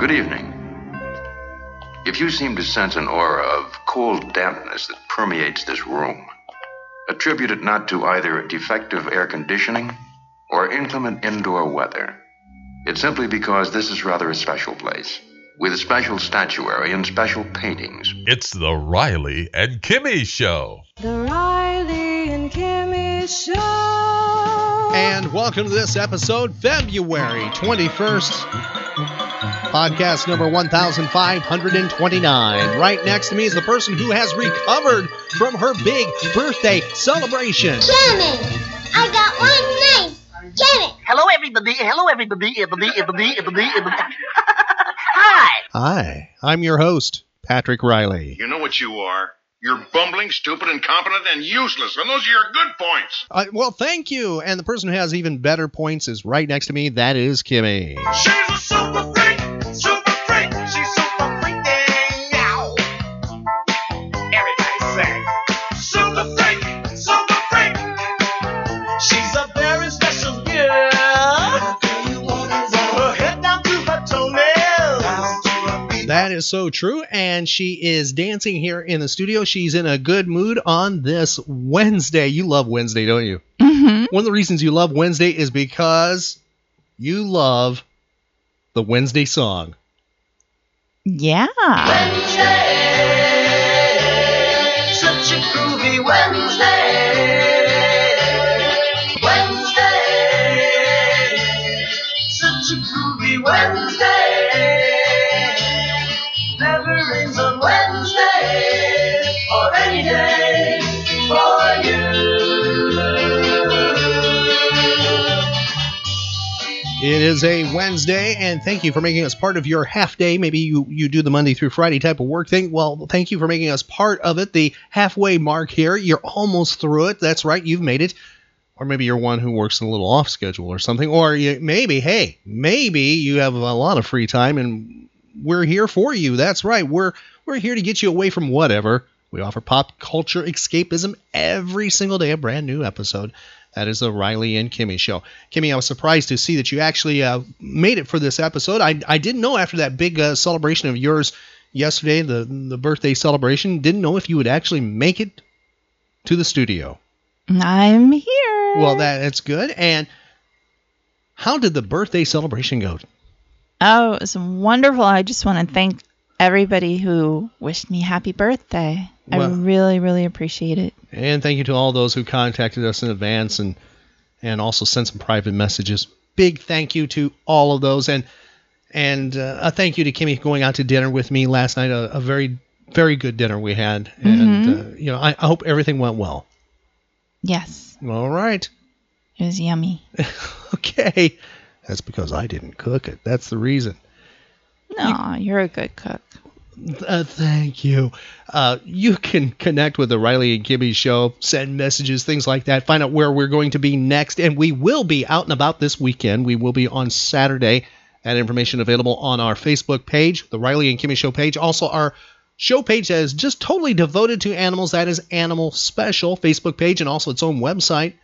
Good evening. If you seem to sense an aura of cold dampness that permeates this room, attribute it not to either defective air conditioning or inclement indoor weather. It's simply because this is rather a special place, with special statuary and special paintings. It's the Riley and Kimmy Show. The Riley and Kimmy Show. And welcome to this episode, February 21st. Podcast number 1529. Right next to me is the person who has recovered from her big birthday celebration. Janet, I got one name. Janet. Hello, everybody. Hello, everybody. Everybody, everybody, everybody, everybody. Hi. Hi, I'm your host, Patrick Riley. You know what you are? You're bumbling, stupid, incompetent, and useless, and those are your good points. Uh, well, thank you. And the person who has even better points is right next to me. That is Kimmy. She's a super freak, super That is so true. And she is dancing here in the studio. She's in a good mood on this Wednesday. You love Wednesday, don't you? Mm-hmm. One of the reasons you love Wednesday is because you love the Wednesday song. Yeah. Wednesday, such a groovy Wednesday. It is a Wednesday, and thank you for making us part of your half day. Maybe you, you do the Monday through Friday type of work thing. Well, thank you for making us part of it. The halfway mark here. You're almost through it. That's right. You've made it. Or maybe you're one who works a little off schedule or something. Or you, maybe, hey, maybe you have a lot of free time and we're here for you. That's right. We're we're here to get you away from whatever. We offer pop culture escapism every single day, a brand new episode. That is the Riley and Kimmy show. Kimmy, I was surprised to see that you actually uh, made it for this episode. I, I didn't know after that big uh, celebration of yours yesterday, the the birthday celebration, didn't know if you would actually make it to the studio. I'm here. Well, that that's good. And how did the birthday celebration go? Oh, it was wonderful. I just want to thank everybody who wished me happy birthday. I really, really appreciate it. And thank you to all those who contacted us in advance and and also sent some private messages. Big thank you to all of those and and uh, a thank you to Kimmy going out to dinner with me last night. A, a very very good dinner we had, and Mhm. uh, you know I, I hope everything went well. Yes, All right, it was yummy. okay. That's because I didn't cook it. That's the reason. No, you're a good cook. Uh, thank you. Uh, you can connect with the Riley and Kimmy show, send messages, things like that. Find out where we're going to be next, and we will be out and about this weekend. We will be on Saturday. That information available on our Facebook page, the Riley and Kimmy show page. Also, our show page that is just totally devoted to animals. That is Animal Special Facebook page, and also its own website.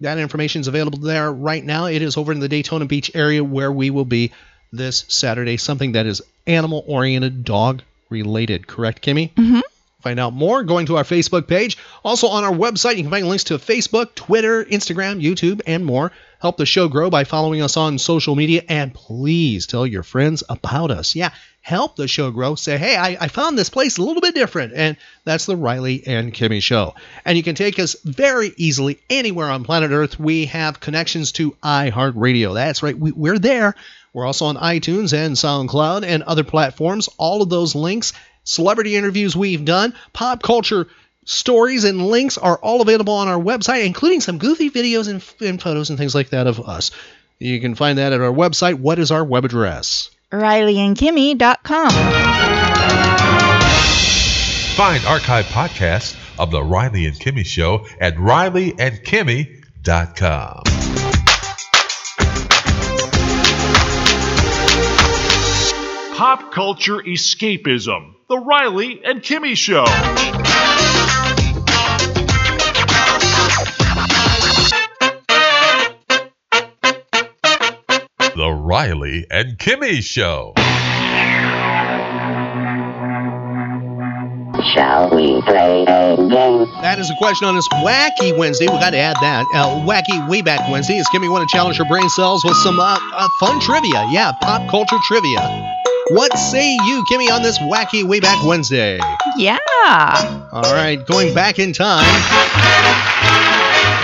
That information is available there right now. It is over in the Daytona Beach area where we will be this Saturday. Something that is animal oriented, dog related. Correct, Kimmy? Mm-hmm. Find out more going to our Facebook page. Also on our website, you can find links to Facebook, Twitter, Instagram, YouTube, and more. Help the show grow by following us on social media and please tell your friends about us. Yeah, help the show grow. Say, hey, I, I found this place a little bit different. And that's the Riley and Kimmy Show. And you can take us very easily anywhere on planet Earth. We have connections to iHeartRadio. That's right, we, we're there. We're also on iTunes and SoundCloud and other platforms. All of those links, celebrity interviews we've done, pop culture stories and links are all available on our website, including some goofy videos and, and photos and things like that of us. You can find that at our website. What is our web address? RileyandKimmy.com. Find archive podcasts of The Riley and Kimmy Show at RileyandKimmy.com. Pop culture escapism. The Riley and Kimmy Show. The Riley and Kimmy Show. Shall we play a game? That is a question on this wacky Wednesday. We got to add that. Uh, wacky way back Wednesday. Is Kimmy want to challenge her brain cells with some uh, uh, fun trivia? Yeah, pop culture trivia. What say you, Kimmy, on this wacky way back Wednesday? Yeah. All right, going back in time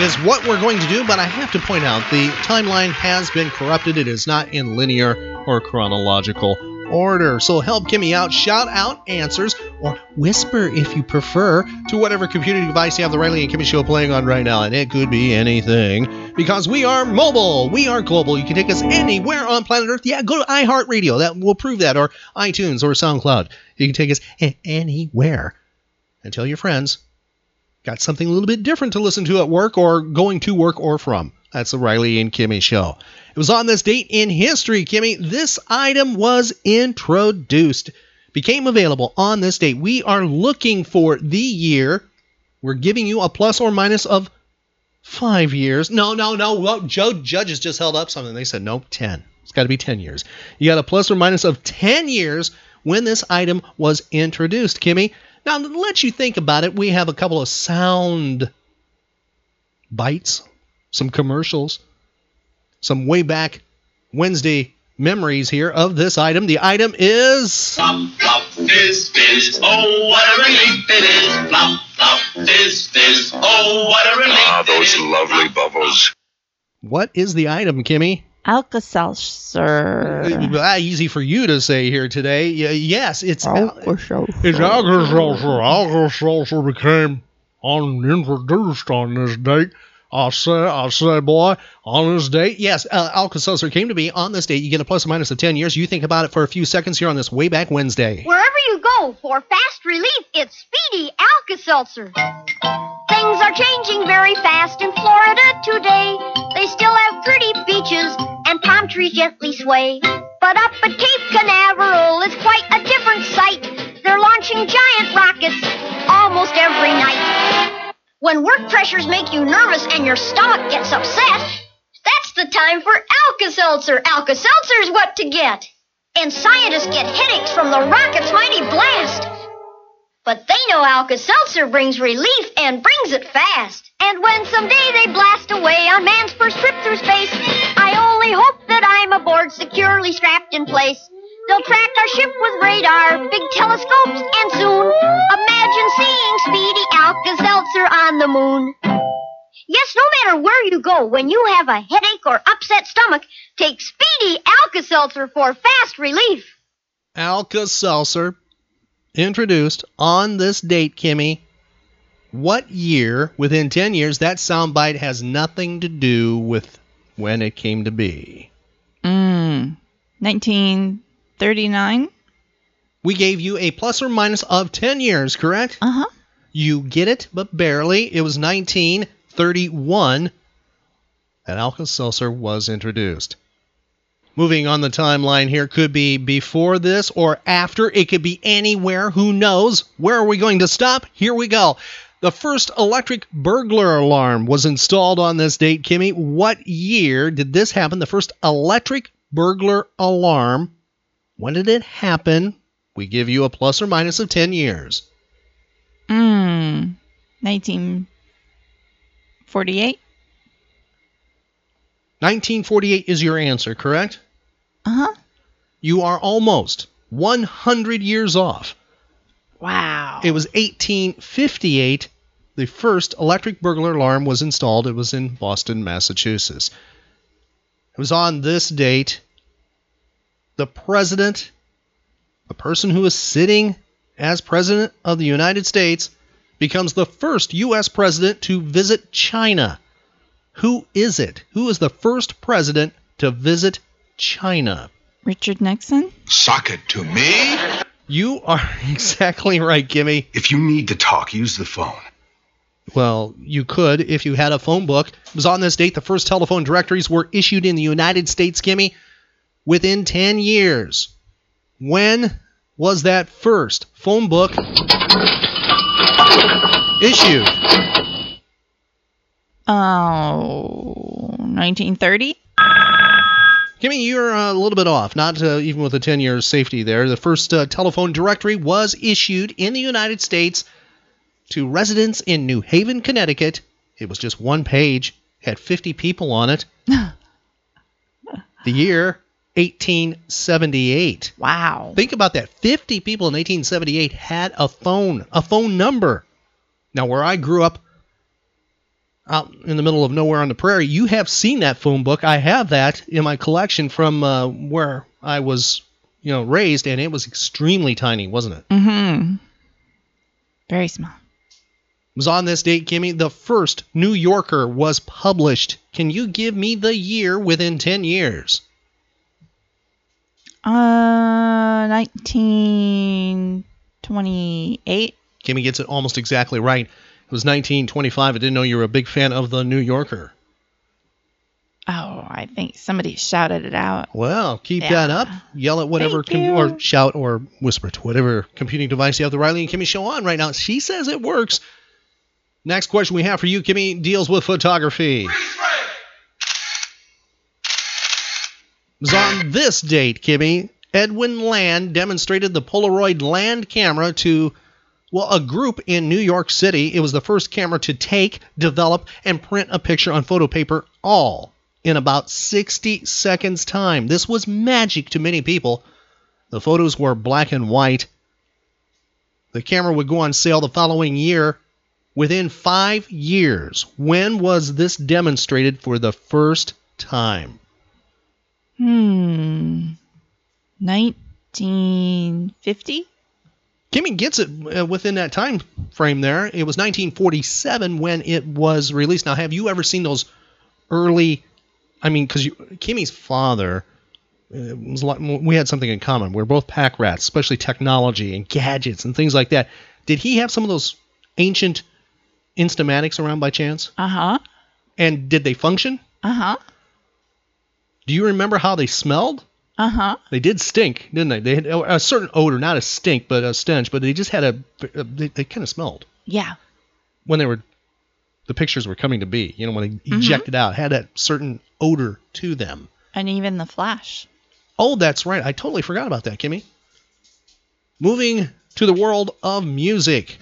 is what we're going to do, but I have to point out the timeline has been corrupted. It is not in linear or chronological order. So help Kimmy out, shout out answers, or whisper if you prefer to whatever computer device you have the Riley and Kimmy show playing on right now. And it could be anything because we are mobile, we are global. You can take us anywhere on planet Earth. Yeah, go to iHeartRadio. That will prove that, or iTunes or SoundCloud. You can take us anywhere. And tell your friends got something a little bit different to listen to at work or going to work or from. That's the Riley and Kimmy show. It was on this date in history, Kimmy. This item was introduced, became available on this date. We are looking for the year. We're giving you a plus or minus of five years. No, no, no. Well, Joe Judges just held up something. They said, nope, 10. It's got to be 10 years. You got a plus or minus of 10 years when this item was introduced, Kimmy. Now, to let you think about it, we have a couple of sound bites, some commercials, some way back Wednesday memories here of this item. The item is. Flop, flop, fizz, fizz, oh, what a relief it is. Flop, flop, fizz, fizz, oh, what a relief Ah, those lovely bubbles. What is the item, Kimmy? Alka-Seltzer. Ah, easy for you to say here today. Y- yes, it's Alka-Seltzer. it's Alka-Seltzer. Alka-Seltzer became introduced on this date. I say, I say, boy, on this date. Yes, uh, Alka-Seltzer came to be on this date. You get a plus or minus of 10 years. You think about it for a few seconds here on this way back Wednesday. Wherever you go for fast relief, it's Speedy Alka-Seltzer. Things are changing very fast in Florida today. They still have pretty beaches and palm trees gently sway. But up at Cape Canaveral, it's quite a different sight. They're launching giant rockets almost every night. When work pressures make you nervous and your stomach gets upset, that's the time for Alka-Seltzer. Alka-Seltzer's what to get. And scientists get headaches from the rocket's mighty blast. But they know Alka-Seltzer brings relief and brings it fast. And when someday they blast away on man's first trip through space, I only hope that I'm aboard securely strapped in place. They'll track our ship with radar, big telescopes, and soon Alka-Seltzer on the moon. Yes, no matter where you go, when you have a headache or upset stomach, take Speedy Alka-Seltzer for fast relief. Alka-Seltzer introduced on this date, Kimmy. What year, within 10 years, that soundbite has nothing to do with when it came to be? Mm. 1939? We gave you a plus or minus of 10 years, correct? Uh huh. You get it, but barely. It was 1931 that Alka-Seltzer was introduced. Moving on the timeline here could be before this or after. It could be anywhere. Who knows? Where are we going to stop? Here we go. The first electric burglar alarm was installed on this date, Kimmy. What year did this happen? The first electric burglar alarm. When did it happen? We give you a plus or minus of 10 years. Mm. 1948? 1948 is your answer, correct? Uh huh. You are almost 100 years off. Wow. It was 1858. The first electric burglar alarm was installed. It was in Boston, Massachusetts. It was on this date. The president, the person who was sitting as president of the United States, becomes the first U.S. president to visit China. Who is it? Who is the first president to visit China? Richard Nixon? Sock it to me? You are exactly right, Kimmy. If you need to talk, use the phone. Well, you could if you had a phone book. It was on this date the first telephone directories were issued in the United States, Kimmy, within 10 years. When was that first phone book issued? Oh, 1930? Kimmy, you're uh, a little bit off, not uh, even with the 10 years safety there. The first uh, telephone directory was issued in the United States to residents in New Haven, Connecticut. It was just one page, had 50 people on it. the year 1878. Wow. Think about that. 50 people in 1878 had a phone, a phone number. Now, where I grew up out in the middle of nowhere on the prairie, you have seen that phone book. I have that in my collection from uh, where I was, you know, raised, and it was extremely tiny, wasn't it? Mm-hmm. Very small. It was on this date, Kimmy. The first New Yorker was published. Can you give me the year within 10 years? Uh, 1928. Kimmy gets it almost exactly right. It was 1925. I didn't know you were a big fan of the New Yorker. Oh, I think somebody shouted it out. Well, keep Yeah. that up. Yell at whatever, Thank com- or shout or whisper to whatever computing device you have the Riley and Kimmy show on right now. She says it works. Next question we have for you, Kimmy, deals with photography. It was on this date, Kimmy. Edwin Land demonstrated the Polaroid Land camera to, well, a group in New York City. It was the first camera to take, develop, and print a picture on photo paper all in about 60 seconds' time. This was magic to many people. The photos were black and white. The camera would go on sale the following year. Within five years, when was this demonstrated for the first time? Hmm. 1950? Kimmy gets it uh, within that time frame there. It was 1947 when it was released. Now, have you ever seen those early? I mean, because Kimmy's father uh, was a lot, we had something in common. We are both pack rats, especially technology and gadgets and things like that. Did he have some of those ancient Instamatics around by chance? Uh huh. And did they function? Uh huh. Do you remember how they smelled? Uh huh. They did stink, didn't they? They had a certain odor, not a stink, but a stench. But they just had a, they, they kind of smelled Yeah. when they were, the pictures were coming to be. You know, when they ejected out, had that certain odor to them. And even the flash. Oh, that's right. I totally forgot about that, Kimmy. Moving to the world of music.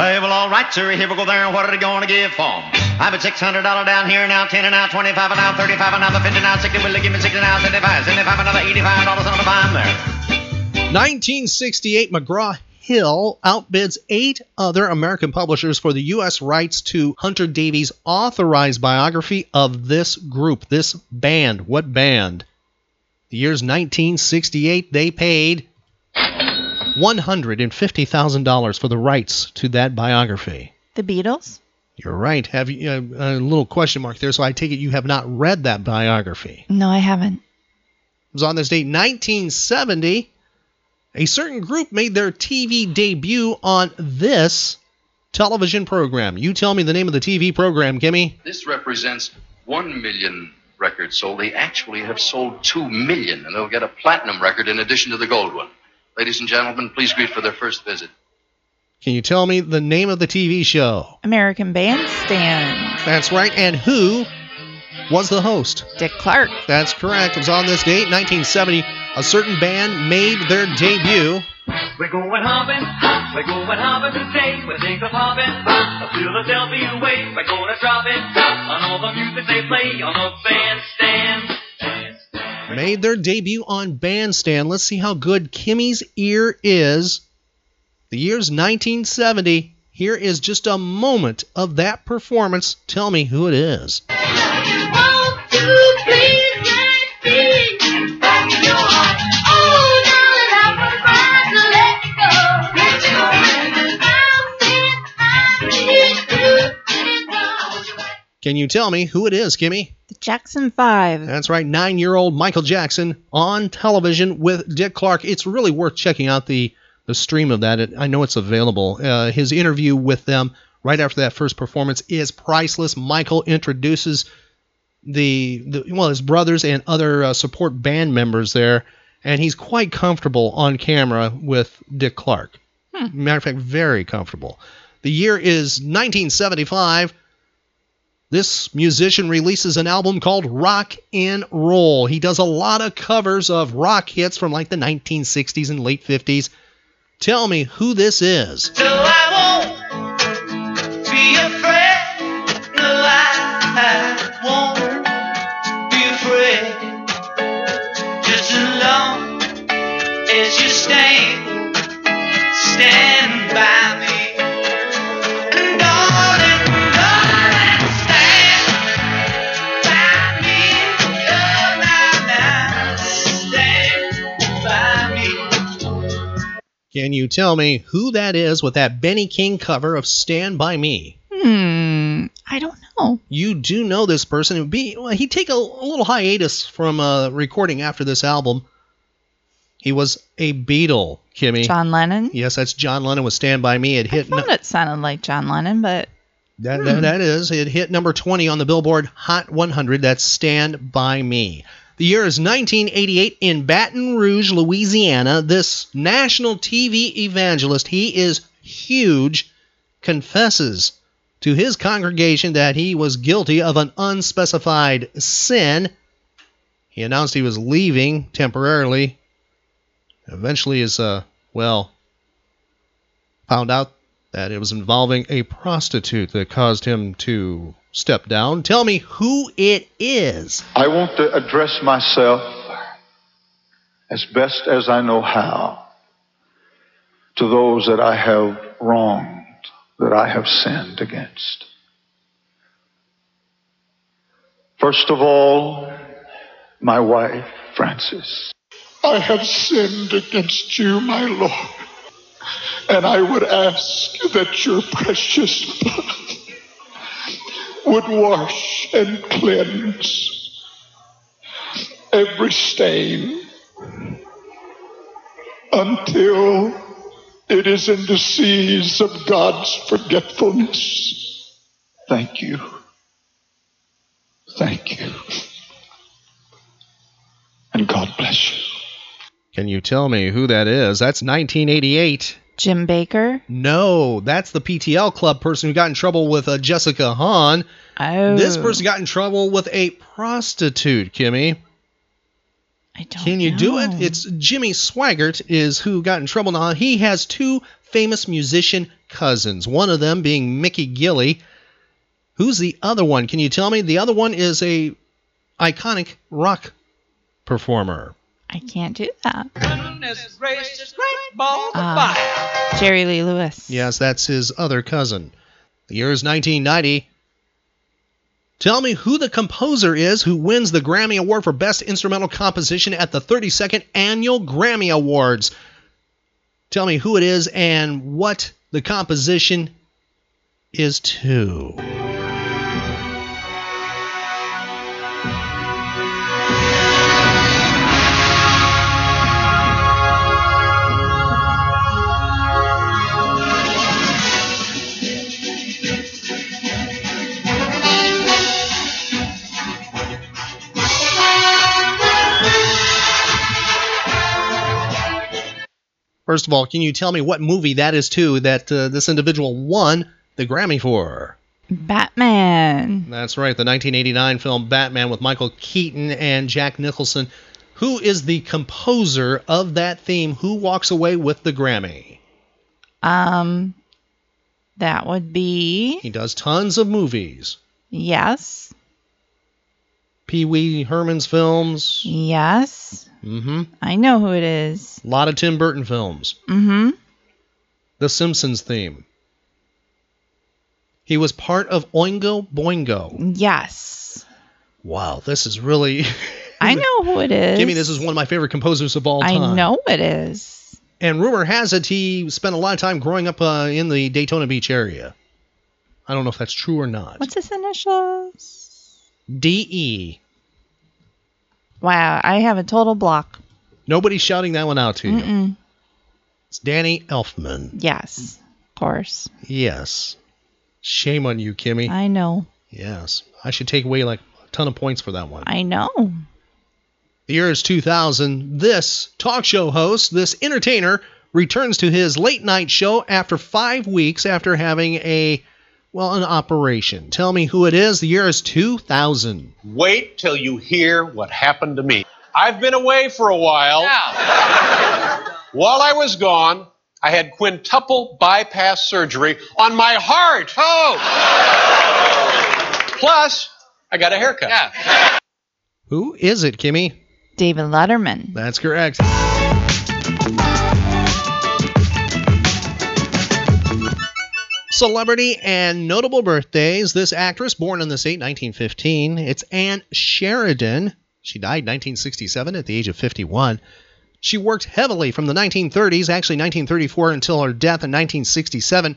Hey, well, all right, sir. Here we go there. What are they going to give for 'em? I've been $600 down here, now 10 and now 25 and now 35 and now the 50 now 60. Will they give me 60 now 75? 75 another $85 on the fine there. 1968, McGraw Hill outbids eight other American publishers for the U.S. rights to Hunter Davies' authorized biography of this group, this band. What band? The year's 1968. They paid $150,000 for the rights to that biography. The Beatles? You're right. Have you uh, a little question mark there? So I take it you have not read that biography. No, I haven't. It was on this date, 1970. A certain group made their TV debut on this television program. You tell me the name of the TV program, Kimmy. This represents 1 million records sold. They actually have sold 2 million, and they'll get a platinum record in addition to the gold one. Ladies and gentlemen, please greet for their first visit. Can you tell me the name of the TV show? American Bandstand. That's right. And who was the host? Dick Clark. That's correct. It was on this date, 1970. A certain band made their debut. We're going hopping, we're going hopping today. We think of hopping, a Philadelphia way. We're gonna drop it on all the music they play on the bandstand. Made their debut on Bandstand. Let's see how good Kimmy's ear is. The year's 1970. Here is just a moment of that performance. Tell me who it is. Can you tell me who it is, Kimmy? Jackson 5. That's right, nine year old Michael Jackson on television with Dick Clark. It's really worth checking out the, the stream of that. It, I know it's available. Uh, his interview with them right after that first performance is priceless. Michael introduces the, the well, his brothers and other uh, support band members there, and he's quite comfortable on camera with Dick Clark. Matter of fact, very comfortable. The year is 1975. This musician releases an album called Rock and Roll. He does a lot of covers of rock hits from like the 1960s and late 50s. Tell me who this is. So Can you tell me who that is with that Benny King cover of Stand By Me? Hmm. I don't know. You do know this person. It would be well, he'd take a, a little hiatus from uh, recording after this album. He was a Beatle, Kimmy. John Lennon? Yes, that's John Lennon with Stand By Me. It hit I thought it sounded like John Lennon, but That, that, that is. It hit number 20 on the Billboard Hot 100. That's Stand By Me. The year is 1988 in Baton Rouge, Louisiana. This national TV evangelist, he is huge, confesses to his congregation that he was guilty of an unspecified sin. He announced he was leaving temporarily. Eventually is, uh, well, found out that it was involving a prostitute that caused him to step down. Tell me who it is. I want to address myself as best as I know how to those that I have wronged, that I have sinned against. First of all, my wife, Frances. I have sinned against you, my Lord, and I would ask that your precious blood would wash and cleanse every stain until it is in the seas of God's forgetfulness. Thank you. Thank you. And God bless you. Can you tell me who that is? That's 1988. Jim Bakker? No, that's the PTL club person who got in trouble with uh, Jessica Hahn. Oh. This person got in trouble with a prostitute, Kimmy. I don't Can you do it? It's Jimmy Swaggart is who got in trouble now. He has two famous musician cousins, one of them being Mickey Gilley. Who's the other one? Can you tell me? The other one is a iconic rock performer. I can't do that. Goodness gracious, great balls of ah. fire. Jerry Lee Lewis. Yes, that's his other cousin. The year is 1990. Tell me who the composer is who wins the Grammy Award for Best Instrumental Composition at the 32nd Annual Grammy Awards. Tell me who it is and what the composition is to. First of all, can you tell me what movie that is to that uh, this individual won the Grammy for? Batman. That's right, the 1989 film Batman with Michael Keaton and Jack Nicholson. Who is the composer of that theme? Who walks away with the Grammy? Um, that would be He does tons of movies. yes, Pee Wee Herman's films. yes. Mm-hmm. I know who it is. A lot of Tim Burton films. Mm-hmm. The Simpsons theme. He was part of Oingo Boingo. Yes, Wow, this is really. I know who it is. Kimmy, this is one of my favorite composers of all time. I know it is. And rumor has it he spent a lot of time growing up uh, in the Daytona Beach area. I don't know if that's true or not. What's his initials? D E. Wow, I have a total block. Nobody's shouting that one out to you. Mm-mm. It's Danny Elfman. Yes, of course. Yes. Shame on you, Kimmy. I know. Yes. I should take away like a ton of points for that one. I know. The year is 2000. This talk show host, this entertainer, returns to his late night show after five weeks after having a, well, an operation. Tell me who it is. The year is 2000. Wait till you hear what happened to me. I've been away for a while. While I was gone, I had quintuple bypass surgery on my heart. Oh! Plus, I got a haircut. Who is it, Kimmy? David Letterman. That's correct. Celebrity and notable birthdays. This actress, born on this date, 1915. It's Ann Sheridan. She died 1967 at the age of 51. She worked heavily from the 1930s, actually 1934 until her death in 1967.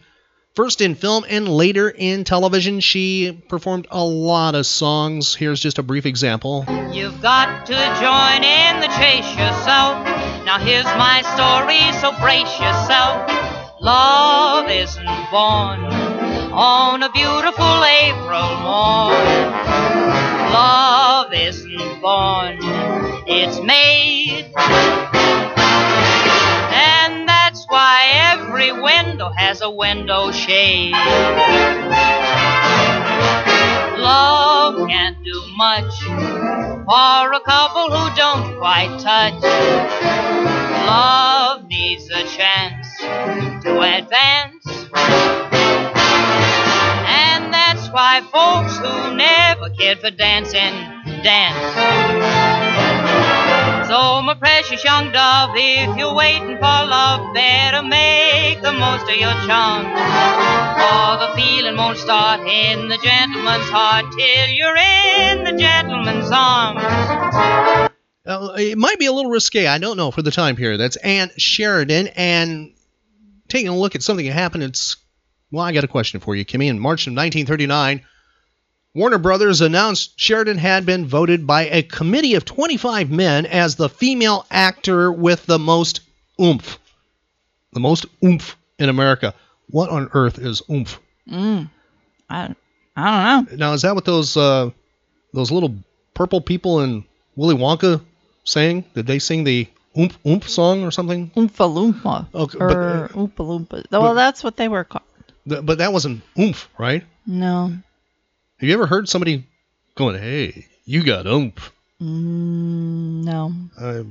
First in film and later in television, she performed a lot of songs. Here's just a brief example. You've got to join in the chase yourself. Now here's my story, so brace yourself. Love isn't born on a beautiful April morn. Love isn't born, it's made. And that's why every window has a window shade. Love can't do much for a couple who don't quite touch. Love needs a chance to advance. And that's why folks who never cared for dancing dance. So, my precious young dove, if you're waiting for love, better make the most of your charm. For the feeling won't start in the gentleman's heart till you're in the gentleman's arms. Uh, it might be a little risque. I don't know for the time period. That's Ann Sheridan. And taking a look at something that happened, it's. Well, I got a question for you, Kimmy. In March of 1939, Warner Brothers announced Sheridan had been voted by a committee of 25 men as the female actor with the most oomph. The most oomph in America. What on earth is oomph? Mm. I, I don't know. Now, is that what those uh, those little purple people in Willy Wonka sang? Did they sing the oomph oomph song or something? Oompa Loompa. Okay, or but, uh, Oompa Loompa. Well, that's what they were called. th- but that wasn't oomph, right? No. Have you ever heard somebody going, "Hey, you got oomph"? Mm, no. Uh,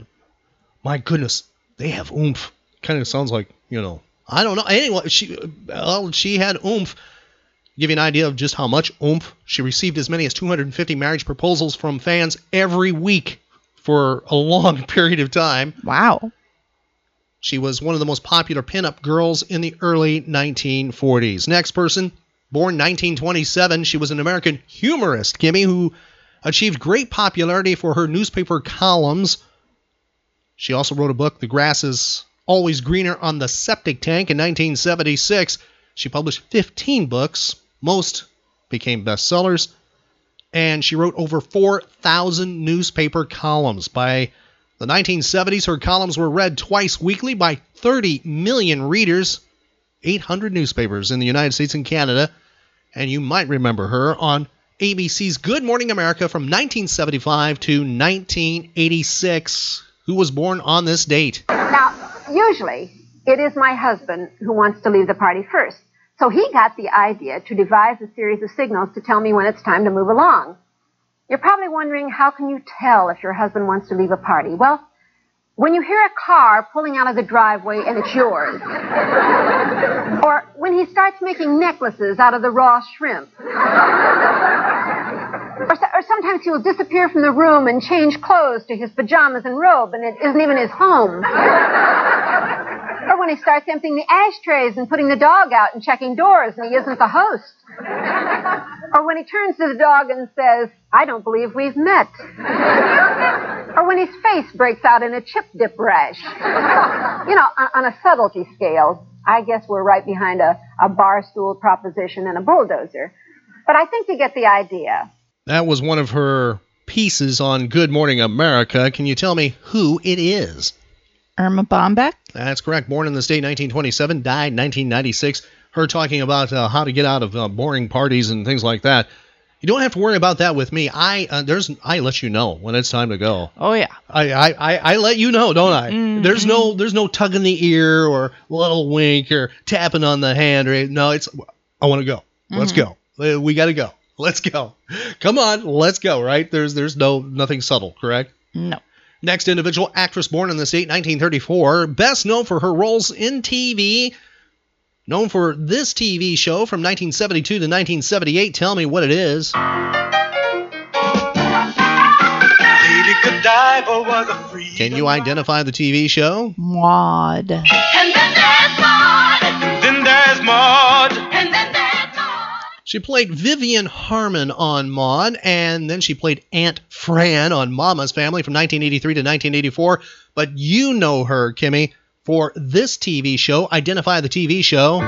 my goodness, they have oomph. Kind of sounds like you know. I don't know. Anyway, she well, she had oomph. Give you an idea of just how much oomph she received. As many as 250 marriage proposals from fans every week for a long period of time. Wow. She was one of the most popular pinup girls in the early 1940s. Next person, born 1927, she was an American humorist, Kimmy, who achieved great popularity for her newspaper columns. She also wrote a book, The Grass is Always Greener on the Septic Tank, in 1976. She published 15 books, most became bestsellers, and she wrote over 4,000 newspaper columns. By the 1970s, her columns were read twice weekly by 30 million readers, 800 newspapers in the United States and Canada, and you might remember her on ABC's Good Morning America from 1975 to 1986. Who was born on this date? Now, usually it is my husband who wants to leave the party first. So he got the idea to devise a series of signals to tell me when it's time to move along. You're probably wondering how can you tell if your husband wants to leave a party? Well, when you hear a car pulling out of the driveway and it's yours. or when he starts making necklaces out of the raw shrimp. Or, so, or sometimes he will disappear from the room and change clothes to his pajamas and robe, and it isn't even his home. Or when he starts emptying the ashtrays and putting the dog out and checking doors, and he isn't the host. or when he turns to the dog and says, I don't believe we've met. or when his face breaks out in a chip dip rash. you know, on, on a subtlety scale, I guess we're right behind a, a bar stool proposition and a bulldozer. But I think you get the idea. That was one of her pieces on Good Morning America. Can you tell me who it is? Erma Bombeck? That's correct. Born in the state 1927, died 1996. Her talking about uh, how to get out of uh, boring parties and things like that. You don't have to worry about that with me. I uh, there's I let you know when it's time to go. Oh yeah. I I, I, I let you know, don't I? Mhm. There's no there's no tugging the ear or little wink or tapping on the hand or no. It's I want to go. Let's Mhm. go. Uh, We got to go. Let's go. Come on, let's go. Right? There's there's no nothing subtle. Correct. No. Next individual, actress born in the state 1934, best known for her roles in TV. Known for this TV show from 1972 to 1978. Tell me what it is. Lady Godiva was a free. Can you identify the TV show? Maude. And then there's Maude. And then there's Maude. She played Vivian Harmon on Maude, and then she played Aunt Fran on Mama's Family from 1983 to 1984. But you know her, Kimmy, for this TV show. Identify the TV show.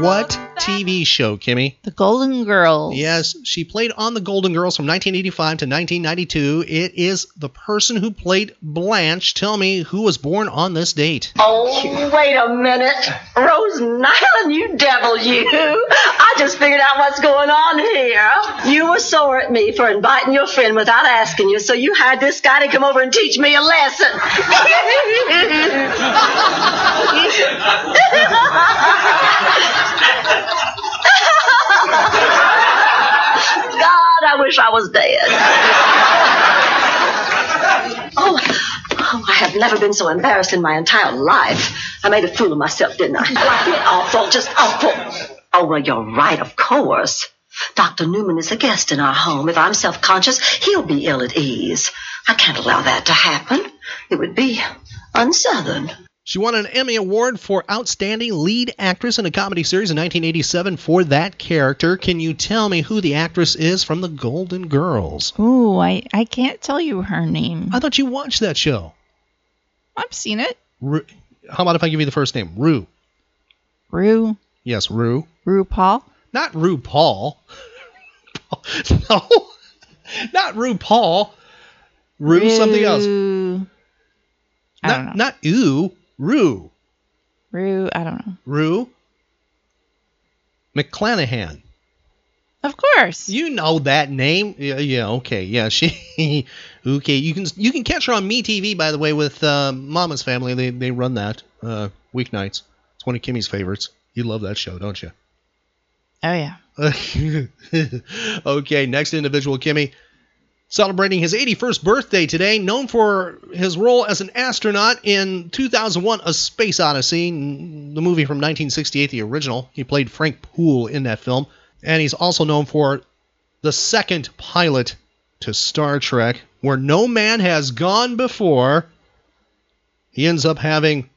What TV show, Kimmy? The Golden Girls. Yes, she played on The Golden Girls from 1985 to 1992. It is the person who played Blanche. Tell me who was born on this date. Oh, wait a minute. Rose Nylund, you devil, you. I just figured out what's going on here. You were sore at me for inviting your friend without asking you, so you hired this guy to come over and teach me a lesson. God, I wish I was dead. Oh, oh, I have never been so embarrassed in my entire life. I made a fool of myself, didn't I? awful, just awful. Oh, well, you're right, of course. Dr. Newman is a guest in our home. If I'm self conscious, he'll be ill at ease. I can't allow that to happen. It would be unsouthern. She won an Emmy Award for Outstanding Lead Actress in a Comedy Series in 1987 for that character. Can you tell me who the actress is from The Golden Girls? Ooh, I, I can't tell you her name. I thought you watched that show. I've seen it. Ru- How about if I give you the first name? Rue. Rue. Yes, Rue. RuPaul. Not RuPaul. no. Not RuPaul. Rue something else. I not, don't know. Not ooh. Rue. Rue. I don't know. Rue. McClanahan. Of course. You know that name. Yeah, yeah, okay. Yeah, she Okay, you can you can catch her on MeTV by the way with uh, Mama's Family. They they run that uh, weeknights. It's one of Kimmy's favorites. You love that show, don't you? Oh yeah. okay, next individual, Kimmy. Celebrating his 81st birthday today, known for his role as an astronaut in 2001 A Space Odyssey, the movie from 1968, the original. He played Frank Poole in that film. And he's also known for the second pilot to Star Trek, where no man has gone before. He ends up having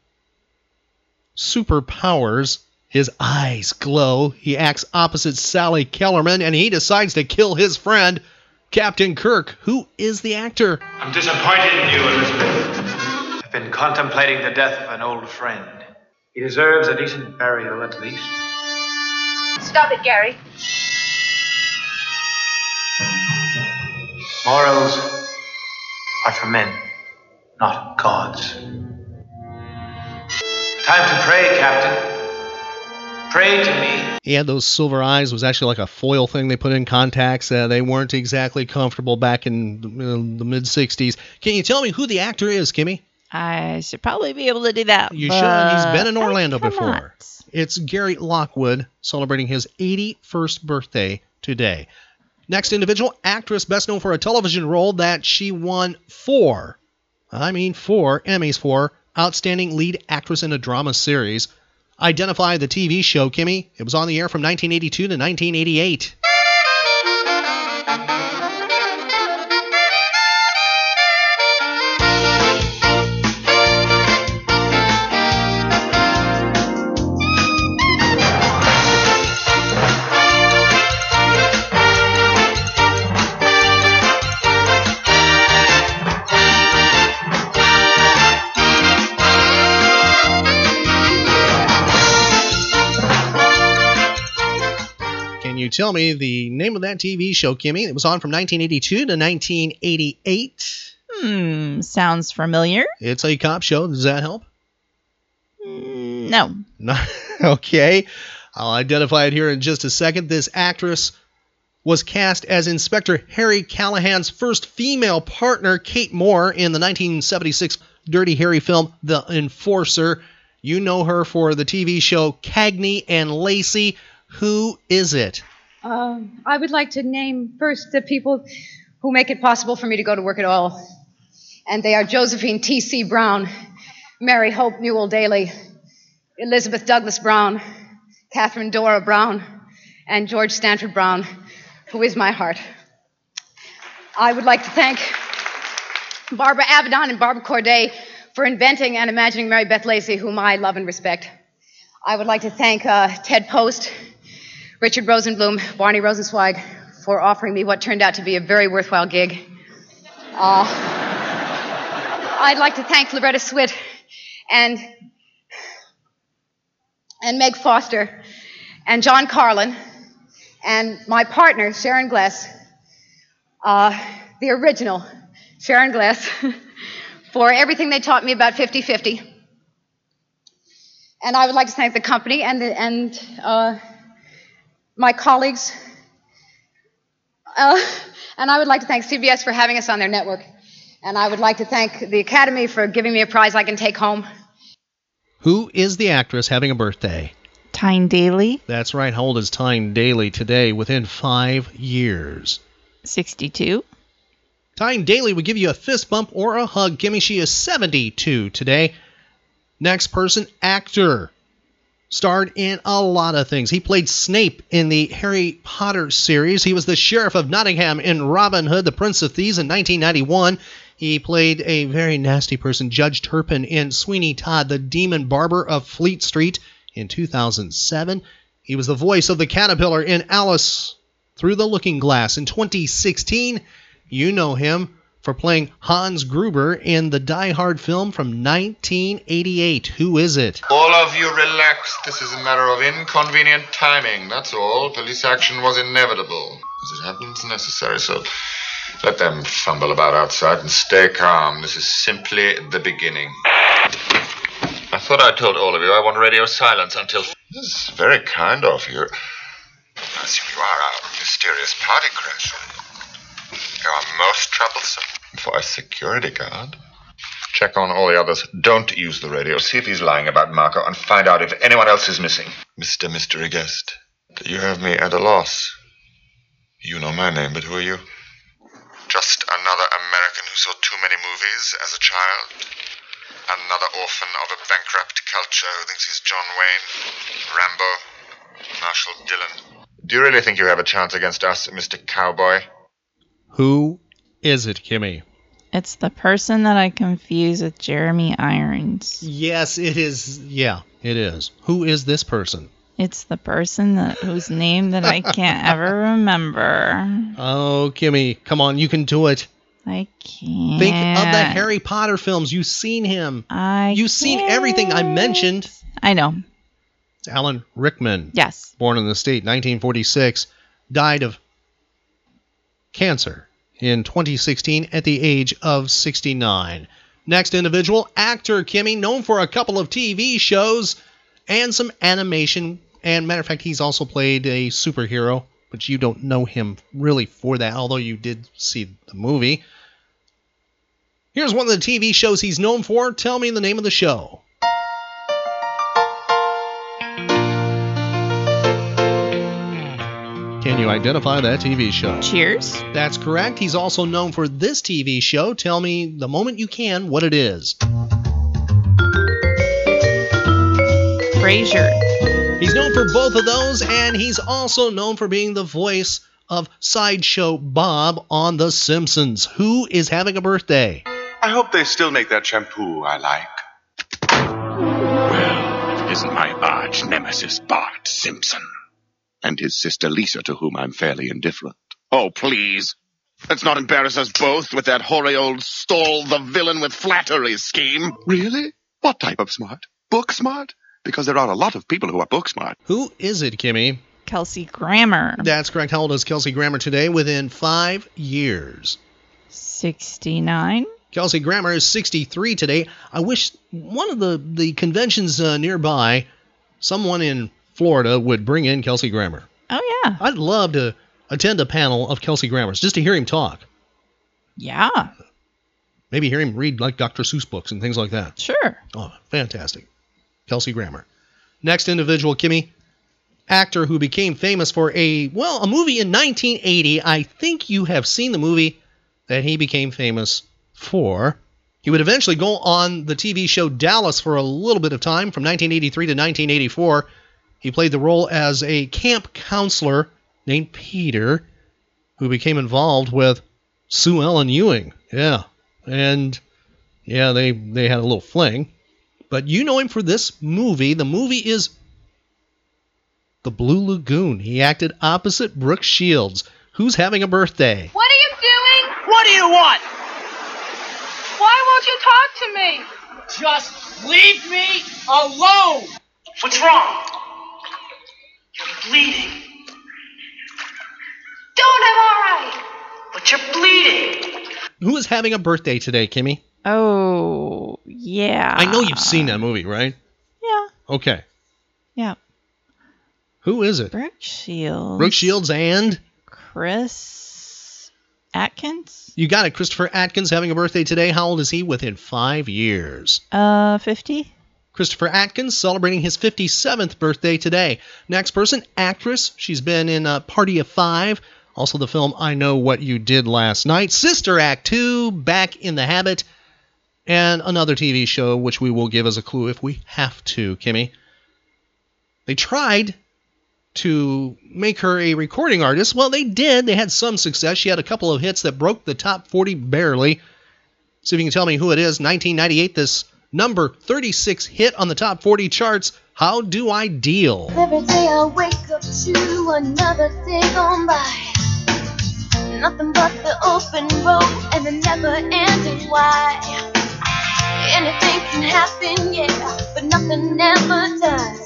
superpowers. His eyes glow. He acts opposite Sally Kellerman, and he decides to kill his friend, Captain Kirk. Who is the actor? I'm disappointed in you, Elizabeth. I've been contemplating the death of an old friend. He deserves a decent burial, at least. Stop it, Gary. Morals are for men, not gods. Time to pray, Captain. Pray to me. He had those silver eyes. It was actually like a foil thing they put in contacts. Uh, they weren't exactly comfortable back in the, the mid 60s. Can you tell me who the actor is, Kimmy? I should probably be able to do that. You should. He's been in Orlando before. It's Gary Lockwood celebrating his 81st birthday today. Next individual, actress best known for a television role that she won four, I mean four Emmys for, Outstanding Lead Actress in a Drama Series. Identify the TV show, Kimmy. It was on the air from 1982 to 1988. Tell me the name of that TV show, Kimmy. It was on from 1982 to 1988. Hmm, sounds familiar. It's a cop show. Does that help? No. No. okay. I'll identify it here in just a second. This actress was cast as Inspector Harry Callahan's first female partner, Kate Moore, in the 1976 Dirty Harry film, The Enforcer. You know her for the TV show Cagney and Lacey. Who is it? Um, I would like to name first the people who make it possible for me to go to work at all. And they are Josephine T.C. Brown, Mary Hope Newell Daly, Elizabeth Douglas Brown, Catherine Dora Brown, and George Stanford Brown, who is my heart. I would like to thank Barbara Avedon and Barbara Corday for inventing and imagining Mary Beth Lacey, whom I love and respect. I would like to thank uh, Ted Post, Richard Rosenblum, Barney Rosenzweig for offering me what turned out to be a very worthwhile gig. Uh, I'd like to thank Loretta Swit and and Meg Foster and John Karlen and my partner Sharon Gless, uh, the original Sharon Gless, for everything they taught me about 50-50. And I would like to thank the company and the, and uh, my colleagues. Uh, and I would like to thank CBS for having us on their network. And I would like to thank the Academy for giving me a prize I can take home. Who is the actress having a birthday? Tyne Daly, That's right. How old is Tyne Daly today? Within five years. 62. Tyne Daly would give you a fist bump or a hug. Gimme, she is 72 today. Next person, actor. Starred in a lot of things. He played Snape in the Harry Potter series. He was the Sheriff of Nottingham in Robin Hood, the Prince of Thieves in 1991. He played a very nasty person, Judge Turpin, in Sweeney Todd, the Demon Barber of Fleet Street in 2007. He was the voice of the Caterpillar in Alice Through the Looking Glass in 2016. You know him for playing Hans Gruber in the Die Hard film from 1988. Who is it? All of you relax. This is a matter of inconvenient timing. That's all. Police action was inevitable. As it happens, necessary. So let them fumble about outside and stay calm. This is simply the beginning. I thought I told all of you I want radio silence until. This is very kind of you. I assume you are our mysterious party crasher. You are most troublesome for a security guard. Check on all the others. Don't use the radio. See if he's lying about Marco and find out if anyone else is missing. Mr. Mystery Guest, you have me at a loss. You know my name, but who are you? Just another American who saw too many movies as a child. Another orphan of a bankrupt culture who thinks he's John Wayne, Rambo, Marshall Dillon. Do you really think you have a chance against us, Mr. Cowboy? Who is it, Kimmy? It's the person that I confuse with Jeremy Irons. Yes, it is. Yeah, it is. Who is this person? It's the person that whose name that I can't ever remember. Oh, Kimmy, come on, you can do it. I can't. Think of the Harry Potter films. You've seen him. I You've seen everything I mentioned. I know. It's Alan Rickman. Yes. Born in the state, 1946, died of cancer in 2016 at the age of 69. Next individual, actor Kimmy, known for a couple of TV shows and some animation. And matter of fact, he's also played a superhero, but you don't know him really for that, although you did see the movie. Here's one of the TV shows he's known for. Tell me the name of the show. Can you identify that TV show? Cheers. That's correct. He's also known for this TV show. Tell me the moment you can what it is. Frasier. He's known for both of those, and he's also known for being the voice of Sideshow Bob on The Simpsons. Who is having a birthday? I hope they still make that shampoo I like. Well, it isn't my arch nemesis Bart Simpson. And his sister Lisa, to whom I'm fairly indifferent. Oh, please. Let's not embarrass us both with that hoary old stall the villain with flattery scheme. Really? What type of smart? Book smart? Because there are a lot of people who are book smart. Who is it, Kimmy? Kelsey Grammer. That's correct. How old is Kelsey Grammer today? Within five years. 69. Kelsey Grammer is 63 today. I wish one of the, the conventions uh, nearby, someone in Florida would bring in Kelsey Grammer. Oh, yeah. I'd love to attend a panel of Kelsey Grammers just to hear him talk. Yeah. Maybe hear him read like Dr. Seuss books and things like that. Sure. Oh, fantastic. Kelsey Grammer. Next individual, Kimmy, actor who became famous for a, well, a movie in 1980. I think you have seen the movie that he became famous for. He would eventually go on the TV show Dallas for a little bit of time, from 1983 to 1984. He played the role as a camp counselor named Peter, who became involved with Sue Ellen Ewing. Yeah. And yeah, they, they had a little fling. But you know him for this movie. The movie is The Blue Lagoon. He acted opposite Brooke Shields, who's having a birthday. What are you doing? What do you want? Why won't you talk to me? Just leave me alone. What's wrong? You're bleeding. Don't I'm all right. But you're bleeding. Who is having a birthday today, Kimmy? Oh, yeah. I know you've seen that movie, right? Yeah. Okay. Yeah. Who is it? Brooke Shields. Brooke Shields and Chris Atkins. you got it. Christopher Atkins having a birthday today. How old is he? Within five years. Uh, 50. Christopher Atkins celebrating his 57th birthday today. Next person, actress. She's been in uh, Party of Five. Also, the film I Know What You Did Last Night. Sister Act 2, Back in the Habit. And another TV show, which we will give as a clue if we have to, Kimmy. They tried to make her a recording artist. Well, they did. They had some success. She had a couple of hits that broke the top 40 barely. See if you can tell me who it is. 1998, this number 36 hit on the top 40 charts. How do I deal? Every day I wake up to another day gone by. Nothing but the open road and the never ending why. Anything can happen, yeah, but nothing ever does.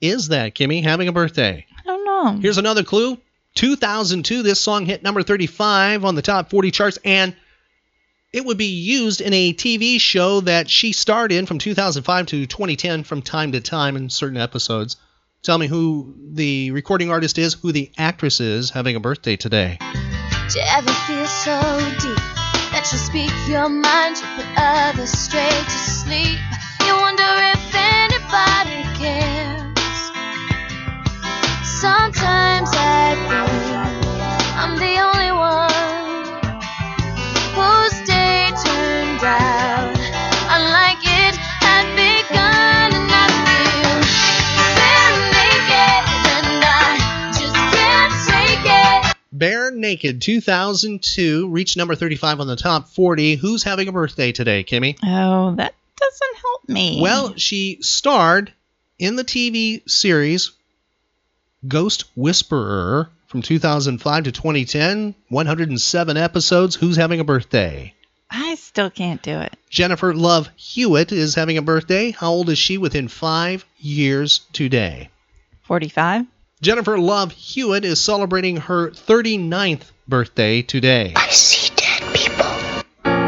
Is that, Kimmy, having a birthday? I don't know. Here's another clue. 2002, this song hit number 35 on the top 40 charts, and it would be used in a TV show that she starred in from 2005 to 2010 from time to time in certain episodes. Tell me who the recording artist is, who the actress is having a birthday today. Do you ever feel so deep that you speak your mind, you put others straight to sleep? You wonder if anybody cares. Sometimes I think I'm the only one whose day turned out unlike it had begun, and I feel bare naked, and I just can't take it. Bare Naked 2002 reached number 35 on the top 40. Who's having a birthday today, Kimmy? Oh, that doesn't help me. Well, she starred in the TV series Ghost Whisperer from 2005 to 2010, 107 episodes. Who's having a birthday? I still can't do it. Jennifer Love Hewitt is having a birthday. How old is she within five years today? 45. Jennifer Love Hewitt is celebrating her 39th birthday today. I see dead people.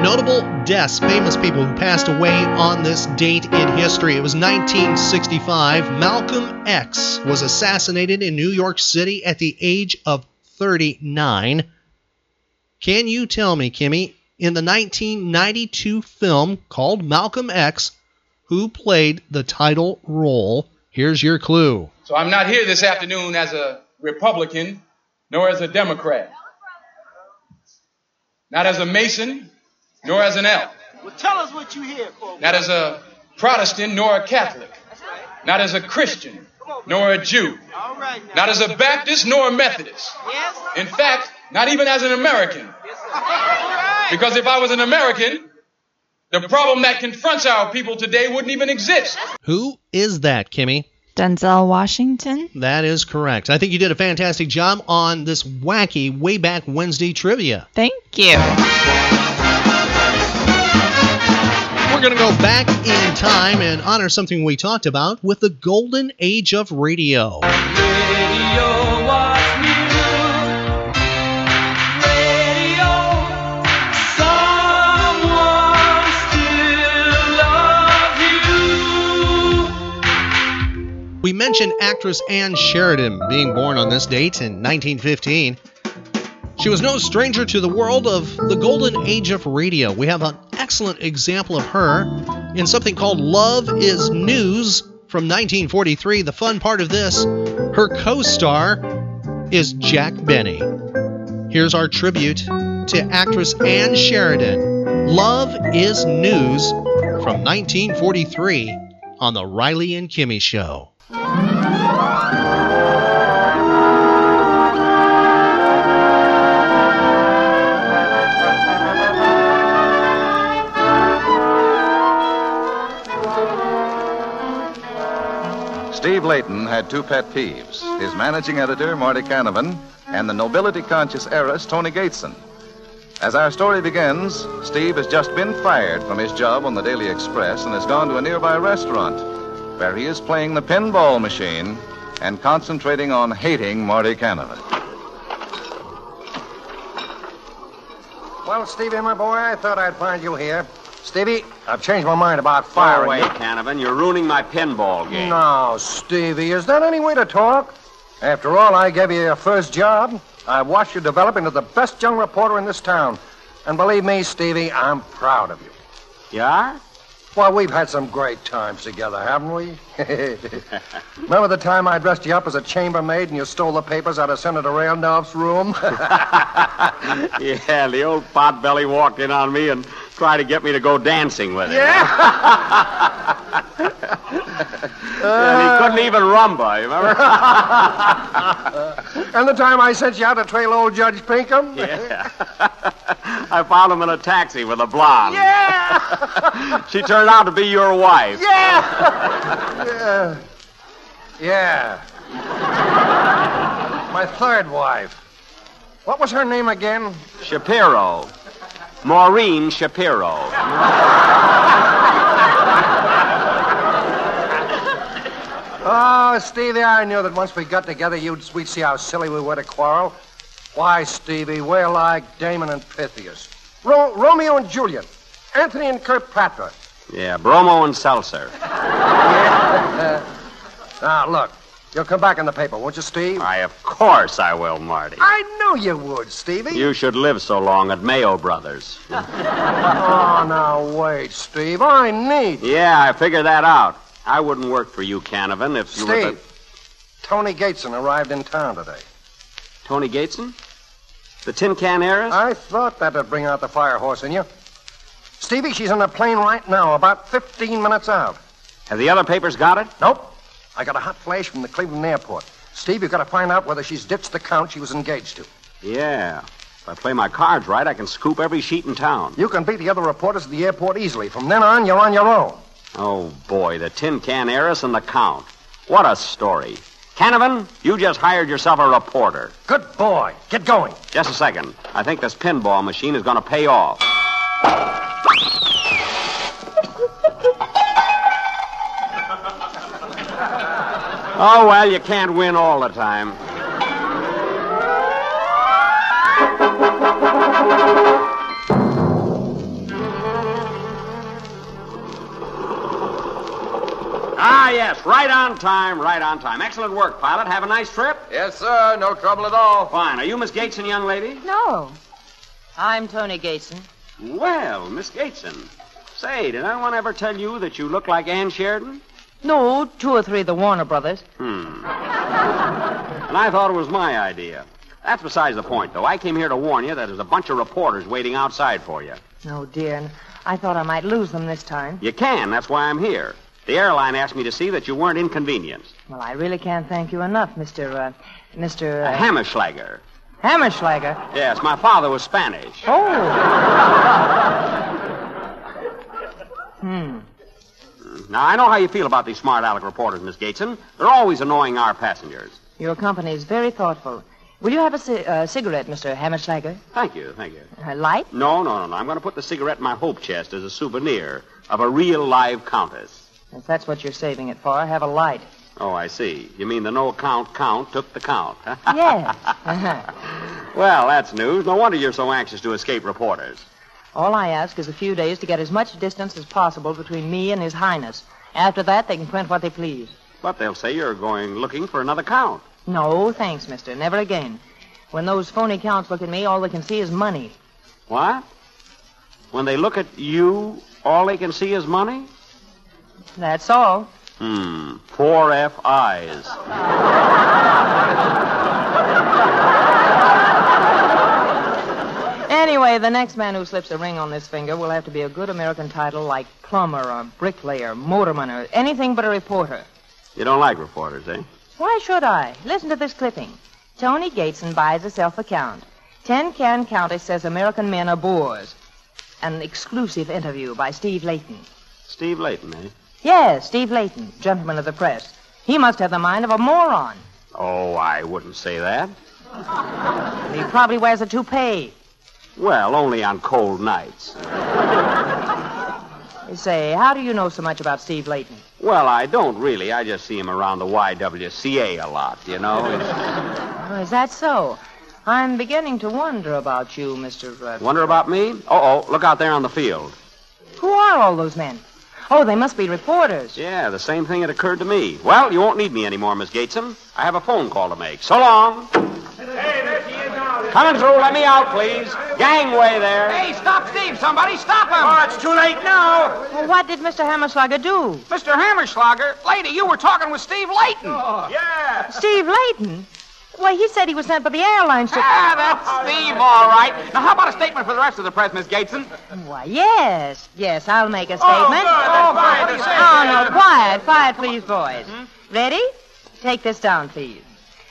Notable deaths, famous people who passed away on this date in history. It was 1965. Malcolm X was assassinated in New York City at the age of 39. Can you tell me, Kimmy, in the 1992 film called Malcolm X, who played the title role? Here's your clue. So I'm not here this afternoon as a Republican nor as a Democrat. Not as a Mason nor as an elf. Well, tell us what you hear, for. Not as a Protestant nor a Catholic. Right. Not as a Christian nor a Jew. All right now. Not as a Baptist nor a Methodist. Yes? In fact, not even as an American. Because if I was an American, the problem that confronts our people today wouldn't even exist. Who is that, Kimmy? Denzel Washington. That is correct. I think you did a fantastic job on this wacky way back Wednesday trivia. Thank you. We're going to go back in time and honor something we talked about with the golden age of radio. Radio was new. Radio, someone still loves you. We mentioned actress Ann Sheridan being born on this date in 1915. She was no stranger to the world of the golden age of radio. We have an excellent example of her in something called Love is News from 1943. The fun part of this, her co star is Jack Benny. Here's our tribute to actress Ann Sheridan. Love is News from 1943 on The Riley and Kimmy Show. Layton had two pet peeves his managing editor, Marty Canavan, and the nobility conscious heiress, Tony Gateson. As our story begins, Steve has just been fired from his job on the Daily Express and has gone to a nearby restaurant where he is playing the pinball machine and concentrating on hating Marty Canavan. Well, Stevie, my boy, I thought I'd find you here. Stevie, I've changed my mind about firing Fire away, you. Canavan. You're ruining my pinball game. Now, Stevie, is that any way to talk? After all, I gave you your first job. I watched you develop into the best young reporter in this town. And believe me, Stevie, I'm proud of you. You are? Well, we've had some great times together, haven't we? Remember the time I dressed you up as a chambermaid and you stole the papers out of Senator Randolph's room? yeah, the old potbelly walked in on me and tried to get me to go dancing with him. Yeah. and he couldn't uh. even rumba, you remember? and the time I sent you out to trail old Judge Pinkham? yeah. I found him in a taxi with a blonde. Yeah! She turned out to be your wife. Yeah! yeah. Yeah. My third wife. What was her name again? Shapiro. Maureen Shapiro. Oh, Stevie, I knew that once we got together, you'd we'd see how silly we were to quarrel. Why, Stevie, we're like Damon and Pythias. Ro- Romeo and Juliet. Anthony and Kirkpatrick. Yeah, Bromo and Seltzer. Uh, now, look, you'll come back in the paper, won't you, Steve? Why, of course I will, Marty. I knew you would, Stevie. You should live so long at Mayo Brothers. oh, now, wait, Steve. I need. Yeah, I figured that out. I wouldn't work for you, Canavan, if you were the... Steve, Tony Gateson arrived in town today. Tony Gateson? The tin can heiress? I thought that'd bring out the fire horse in you. Stevie, she's on the plane right now, about 15 minutes out. Have the other papers got it? Nope. I got a hot flash from the Cleveland airport. Steve, you've got to find out whether she's ditched the count she was engaged to. Yeah. If I play my cards right, I can scoop every sheet in town. You can beat the other reporters at the airport easily. From then on, you're on your own. Oh, boy, the tin can heiress and the count. What a story. Canavan, you just hired yourself a reporter. Good boy. Get going. Just a second. I think this pinball machine is going to pay off. Oh, well, you can't win all the time. Ah, yes, right on time, right on time. Excellent work, pilot. Have a nice trip? Yes, sir. No trouble at all. Fine. Are you Miss Gateson, young lady? No. I'm Tony Gateson. Well, Miss Gateson. Say, did anyone ever tell you that you look like Ann Sheridan? No, two or three of the Warner brothers. Hmm. and I thought it was my idea. That's besides the point, though. I came here to warn you that there's a bunch of reporters waiting outside for you. Oh, dear. and I thought I might lose them this time. You can. That's why I'm here. The airline asked me to see that you weren't inconvenienced. Well, I really can't thank you enough, Mr. Uh, Mr. A Uh, Hammerschlager. Hammerschlager. Yes, my father was Spanish. Oh. hmm. Now, I know how you feel about these smart aleck reporters, Miss Gateson. They're always annoying our passengers. Your company is very thoughtful. Will you have a ci- uh, cigarette, Mr. Hammerschlager? Thank you, thank you. A light? No, no, no, no. I'm going to put the cigarette in my hope chest as a souvenir of a real live countess. If that's what you're saving it for, have a light. Oh, I see. You mean the no count count took the count? huh? Yes. Uh-huh. well, that's news. No wonder you're so anxious to escape reporters. All I ask is a few days to get as much distance as possible between me and His Highness. After that, they can print what they please. But they'll say you're going looking for another count. No, thanks, mister. Never again. When those phony counts look at me, all they can see is money. What? When they look at you, all they can see is money? That's all. Hmm. Four F eyes. Anyway, the next man who slips a ring on this finger will have to be a good American title like plumber or bricklayer, motorman, or anything but a reporter. You don't like reporters, eh? Why should I? Listen to this clipping. Tony Gateson buys a self-account. Ten Can County says American men are bores. An exclusive interview by Steve Layton. Steve Layton, eh? Yes, Steve Layton, gentleman of the press. He must have the mind of a moron. Oh, I wouldn't say that. He probably wears a toupee. Well, only on cold nights. Say, how do you know so much about Steve Layton? Well, I don't really. I just see him around the YWCA a lot, you know. Oh, is that so? I'm beginning to wonder about you, Mr. Uh, Wonder about me? Uh-oh, look out there on the field. Who are all those men? Oh, they must be reporters. Yeah, the same thing had occurred to me. Well, you won't need me anymore, Miss Gateson. I have a phone call to make. So long. Coming through. Let me out, please. Gangway there. Hey, stop Steve, somebody. Stop him. Oh, it's too late now. Well, what did Mr. Hammerschlager do? Mr. Hammerschlager, lady, you were talking with Steve Layton. Oh. yeah. Steve Layton? Why, he said he was sent by the airlines to... Ah, that's Steve, all right. Now, how about a statement for the rest of the press, Miss Gateson? Why, yes. Yes, I'll make a Oh, statement. good. That's fine. What do? Oh, no, quiet. Quiet, please, boys. Ready? Take this down, please.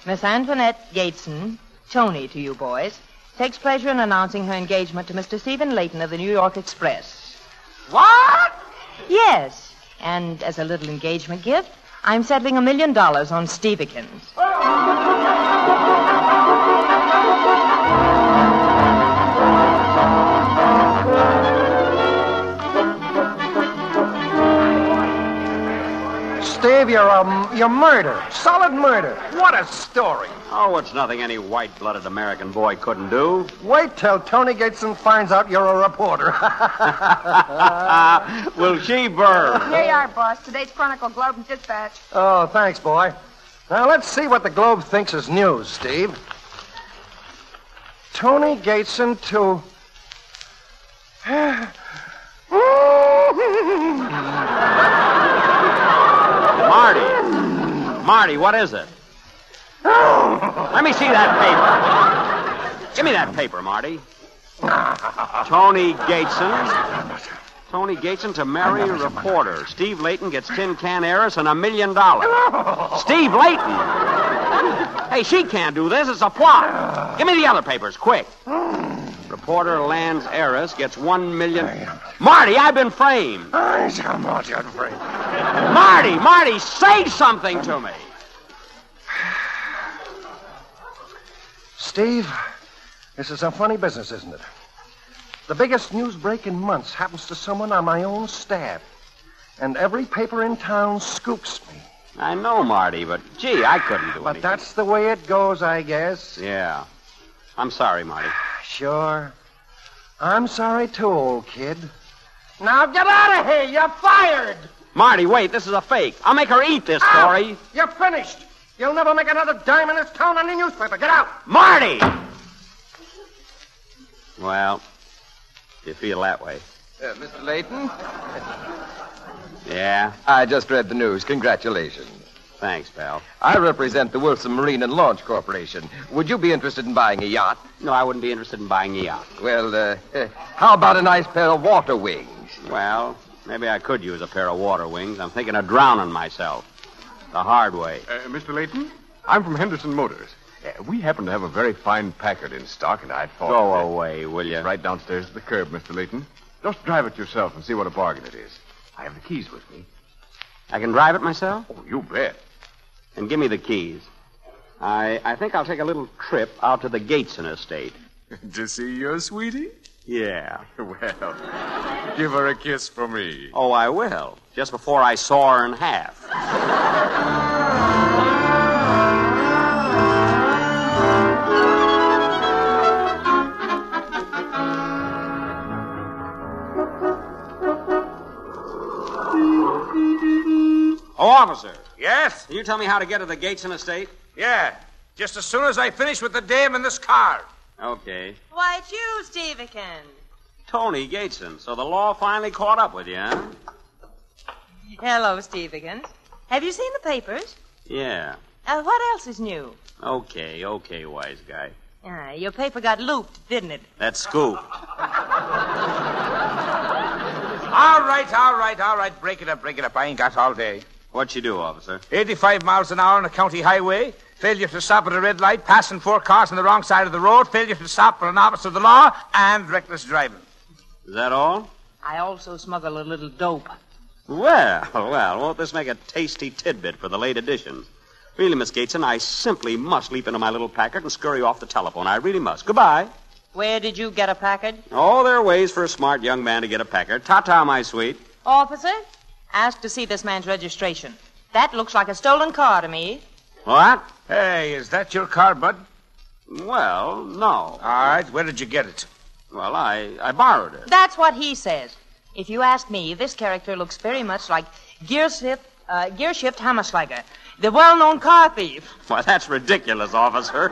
Miss Antoinette Gateson, Tony to you boys, takes pleasure in announcing her engagement to Mr. Stephen Layton of the New York Express. What? Yes. And as a little engagement gift, I'm settling a million dollars on Stevekins. Steve, you're um, you're murder. Solid murder. What a story. Oh, it's nothing any white-blooded American boy couldn't do. Wait till Tony Gateson finds out you're a reporter. Will she burn? Here you are, boss. Today's Chronicle Globe and Dispatch. oh, thanks, boy. Now let's see what the Globe thinks is news, Steve. Tony Gateson to. Marty. What is it? Let me see that paper. Give me that paper, Marty. Tony Gateson. Tony Gateson to marry a reporter. Steve Layton gets tin can heiress and a million dollars. Steve Layton! Hey, she can't do this. It's a plot. Give me the other papers, quick. Reporter lands heiress gets one million. Marty, I've been framed. I shall not get framed. Marty, Marty, say something to me. Steve, this is a funny business, isn't it? The biggest news break in months happens to someone on my own staff. And every paper in town scoops me. I know, Marty, but gee, I couldn't do it. But anything. that's the way it goes, I guess. Yeah. I'm sorry, Marty. Sure. I'm sorry, too, old kid. Now get out of here. You're fired. Marty, wait, this is a fake. I'll make her eat this story. You're finished. You'll never make another dime in this town on the newspaper. Get out. Marty! Well, you feel that way. Uh, Mr. Layton? Yeah? I just read the news. Congratulations. Thanks, pal. I represent the Wilson Marine and Launch Corporation. Would you be interested in buying a yacht? No, I wouldn't be interested in buying a yacht. Well, uh, uh, how about a nice pair of water wings? Well, maybe I could use a pair of water wings. I'm thinking of drowning myself. The hard way. Uh, Mr. Layton, I'm from Henderson Motors. Uh, we happen to have a very fine Packard in stock, and I'd thought. Go away, will you? Right downstairs at the curb, Mr. Layton. Just drive it yourself and see what a bargain it is. I have the keys with me. I can drive it myself? Oh, you bet. And give me the keys. I, I think I'll take a little trip out to the Gateson estate. to see your sweetie? Yeah. Well, give her a kiss for me. Oh, I will. Just before I saw her in half. Oh, officer. Yes? Can you tell me how to get to the Gateson estate? Yeah. Just as soon as I finish with the dame in this car. Okay. Why, it's you, Stevekins. Tony Gateson. So the law finally caught up with you, huh? Hello, Stevekins. Have you seen the papers? Yeah. Uh, what else is new? Okay, okay, wise guy. Ah, your paper got looped, didn't it? That scoop. All right, all right, all right. Break it up, break it up. I ain't got all day. What you do, officer? 85 miles an hour on a county highway. Failure to stop at a red light, passing four cars on the wrong side of the road, failure to stop for an officer of the law, and reckless driving. Is that all? I also smuggle a little dope. Well, well, won't this make a tasty tidbit for the late editions? Really, Miss Gateson, I simply must leap into my little Packard and scurry off the telephone. I really must. Goodbye. Where did you get a Packard? Oh, there are ways for a smart young man to get a Packard. Ta-ta, my sweet. Officer, ask to see this man's registration. That looks like a stolen car to me. What? Hey, is that your car, Bud? Well, no. All right, where did you get it? Well, I, I borrowed it. That's what he says. If you ask me, this character looks very much like Gearshift, uh, Gearshift Hammerschlager, the well-known car thief. Why, that's ridiculous, officer.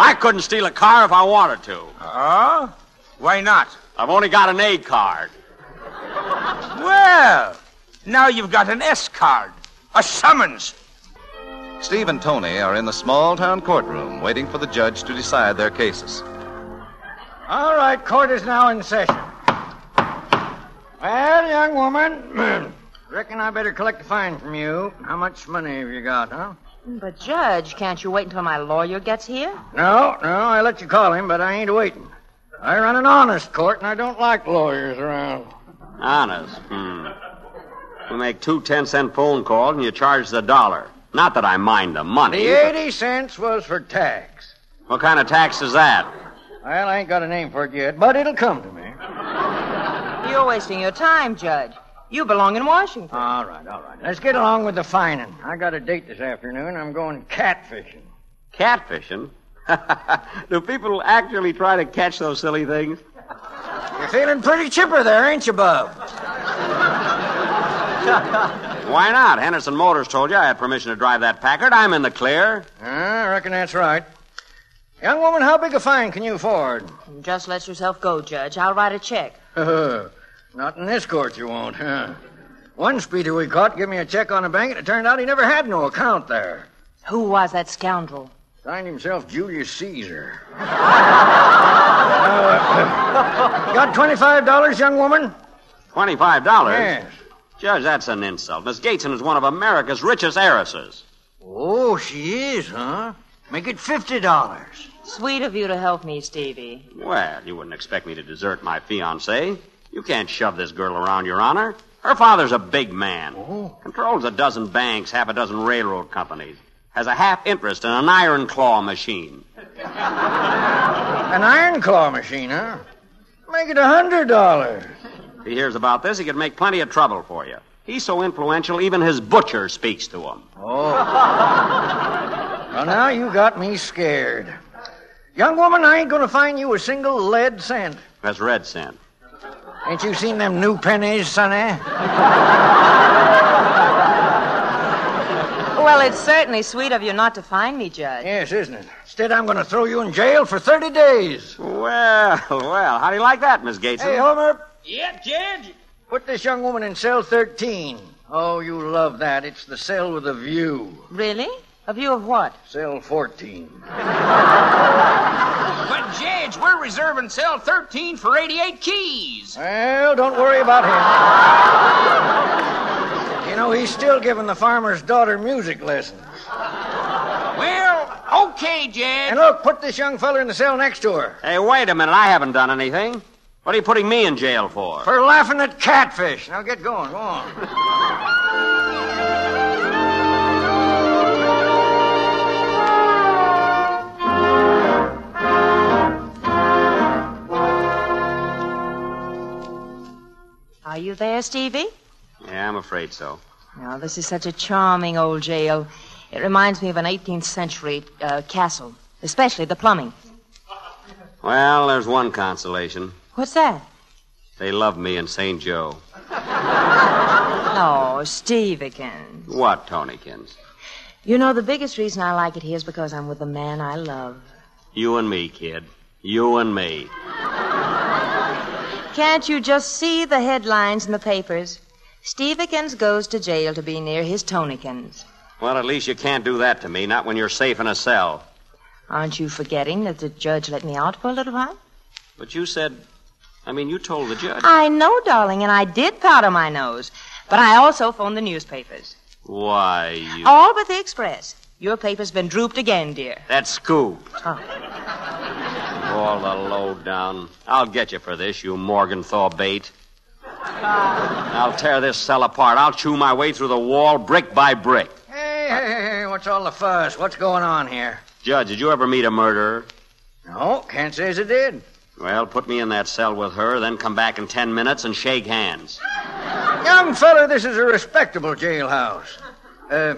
I couldn't steal a car if I wanted to. Oh? Why not? I've only got an A card. Well, now you've got an S card. A summons. Steve and Tony are in the small town courtroom waiting for the judge to decide their cases. All right, court is now in session. Well, young woman, reckon I better collect a fine from you. How much money have you got, huh? But, Judge, can't you wait until my lawyer gets here? No, no, I let you call him, but I ain't waiting. I run an honest court, and I don't like lawyers around. Honest? Hmm. We make two ten-cent phone calls, and you charge the dollar. Not that I mind the money. The but- 80 cents was for tax. What kind of tax is that? Well, I ain't got a name for it yet, but it'll come to me. You're wasting your time, Judge. You belong in Washington. All right, all right. Let's get along with the fining. I got a date this afternoon. I'm going catfishing. Catfishing? Do people actually try to catch those silly things? You're feeling pretty chipper there, ain't you, Bub? Why not? Henderson Motors told you I had permission to drive that Packard. I'm in the clear. Ah, I reckon that's right. Young woman, how big a fine can you afford? Just let yourself go, Judge. I'll write a check. Not in this court, you won't, huh? One speeder we caught gave me a check on the bank, and it turned out he never had no account there. Who was that scoundrel? Signed himself Julius Caesar. Uh, got $25, young woman? Twenty-five dollars. Yes. Judge, that's an insult. Miss Gateson is one of America's richest heiresses. Oh, she is, huh? Make it $50. Sweet of you to help me, Stevie. Well, you wouldn't expect me to desert my fiancée. You can't shove this girl around, Your Honor. Her father's a big man. Oh. Controls a dozen banks, half a dozen railroad companies. Has a half interest in an iron claw machine. An iron claw machine, huh? Make it a $100. If he hears about this, he could make plenty of trouble for you. He's so influential, even his butcher speaks to him. Oh. well, now you got me scared. Young woman, I ain't going to find you a single lead cent. That's red cent. Ain't you seen them new pennies, sonny? Well, it's certainly sweet of you not to find me, Judge. Yes, isn't it? Instead, I'm going to throw you in jail for 30 days. Well, well, how do you like that, Miss Gates? Hey, Homer, Yep, Judge. put this young woman in cell 13. Oh, you love that. It's the cell with a view. Really? A view of what? Cell 14. But, Judge, we're reserving cell 13 for 88 keys. Well, don't worry about him know, he's still giving the farmer's daughter music lessons. Well, okay, Jed. And look, put this young feller in the cell next to her. Hey, wait a minute. I haven't done anything. What are you putting me in jail for? For laughing at catfish. Now get going. Go on. Are you there, Stevie? Yeah, I'm afraid so. Oh, this is such a charming old jail. It reminds me of an 18th century uh, castle, especially the plumbing. Well, there's one consolation. What's that? They love me in St. Joe. Oh, Stevekins. What, Tonykins? You know, the biggest reason I like it here is because I'm with the man I love. You and me, kid. You and me. Can't you just see the headlines in the papers? Stevekins goes to jail to be near his Tonykins. Well, at least you can't do that to me, not when you're safe in a cell. Aren't you forgetting that the judge let me out for a little while? But you said. I mean, you told the judge. I know, darling, and I did powder my nose. But I also phoned the newspapers. Why, you. All but the Express. Your paper's been drooped again, dear. That scoop. Oh. All the low down. I'll get you for this, you Morgenthau bait. I'll tear this cell apart. I'll chew my way through the wall brick by brick. Hey, hey, hey, hey, what's all the fuss? What's going on here? Judge, did you ever meet a murderer? No, can't say as I did. Well, put me in that cell with her, then come back in ten minutes and shake hands. Young feller, this is a respectable jailhouse. Uh,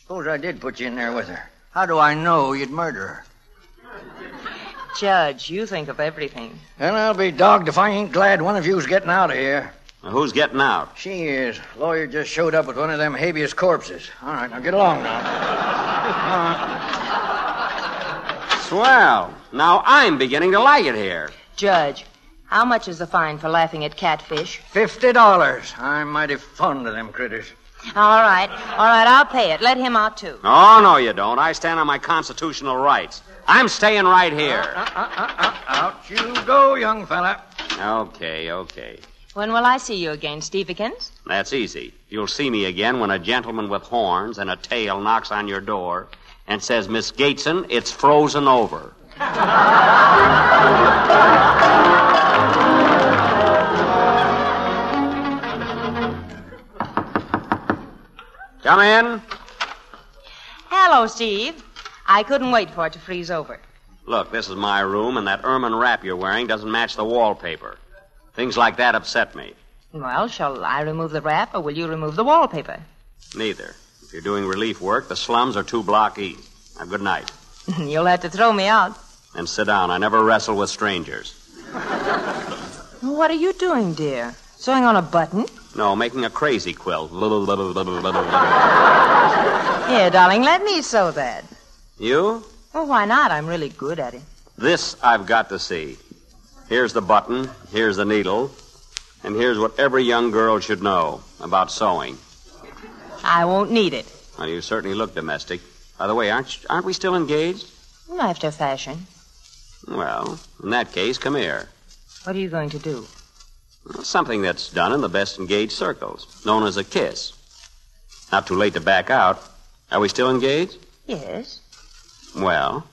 suppose I did put you in there with her. How do I know you'd murder her? Judge, you think of everything. And I'll be dogged if I ain't glad one of you's getting out of here. Now, who's getting out? She is. Lawyer just showed up with one of them habeas corpses. All right, now get along now. Swell. Now I'm beginning to like it here. Judge, how much is the fine for laughing at catfish? Fifty dollars. I'm mighty fond of them critters. All right, all right, I'll pay it. Let him out, too. Oh, no, you don't. I stand on my constitutional rights. I'm staying right here. Uh, uh, uh, Out you go, young fella. Okay, okay. When will I see you again, Stevekins? That's easy. You'll see me again when a gentleman with horns and a tail knocks on your door and says, Miss Gateson, it's frozen over. Come in. Hello, Steve. I couldn't wait for it to freeze over. Look, this is my room, and that ermine wrap you're wearing doesn't match the wallpaper. Things like that upset me. Well, shall I remove the wrap, or will you remove the wallpaper? Neither. If you're doing relief work, the slums are two block east. Now, good night. You'll have to throw me out. And sit down. I never wrestle with strangers. What are you doing, dear? Sewing on a button? No, making a crazy quilt. Here, darling, let me sew that. You? Well, why not? I'm really good at it. This I've got to see. Here's the button, here's the needle, and here's what every young girl should know about sewing. I won't need it. Well, you certainly look domestic. By the way, aren't, aren't we still engaged? After fashion. Well, in that case, come here. What are you going to do? Something that's done in the best engaged circles, known as a kiss. Not too late to back out. Are we still engaged? Yes. Well.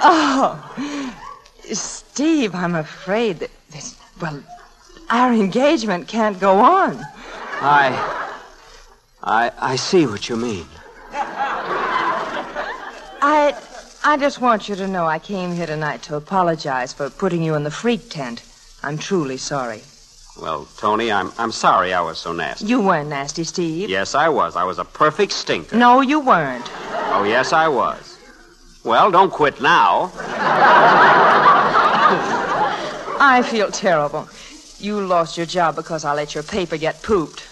Oh, Steve, I'm afraid that this, well, our engagement can't go on. I. I. I see what you mean. I, I just want you to know I came here tonight to apologize for putting you in the freak tent. I'm truly sorry. Well, Tony, I'm, I'm sorry I was so nasty. You weren't nasty, Steve. Yes, I was. I was a perfect stinker. No, you weren't. Oh, yes, I was. Well, don't quit now. I feel terrible. You lost your job because I let your paper get pooped.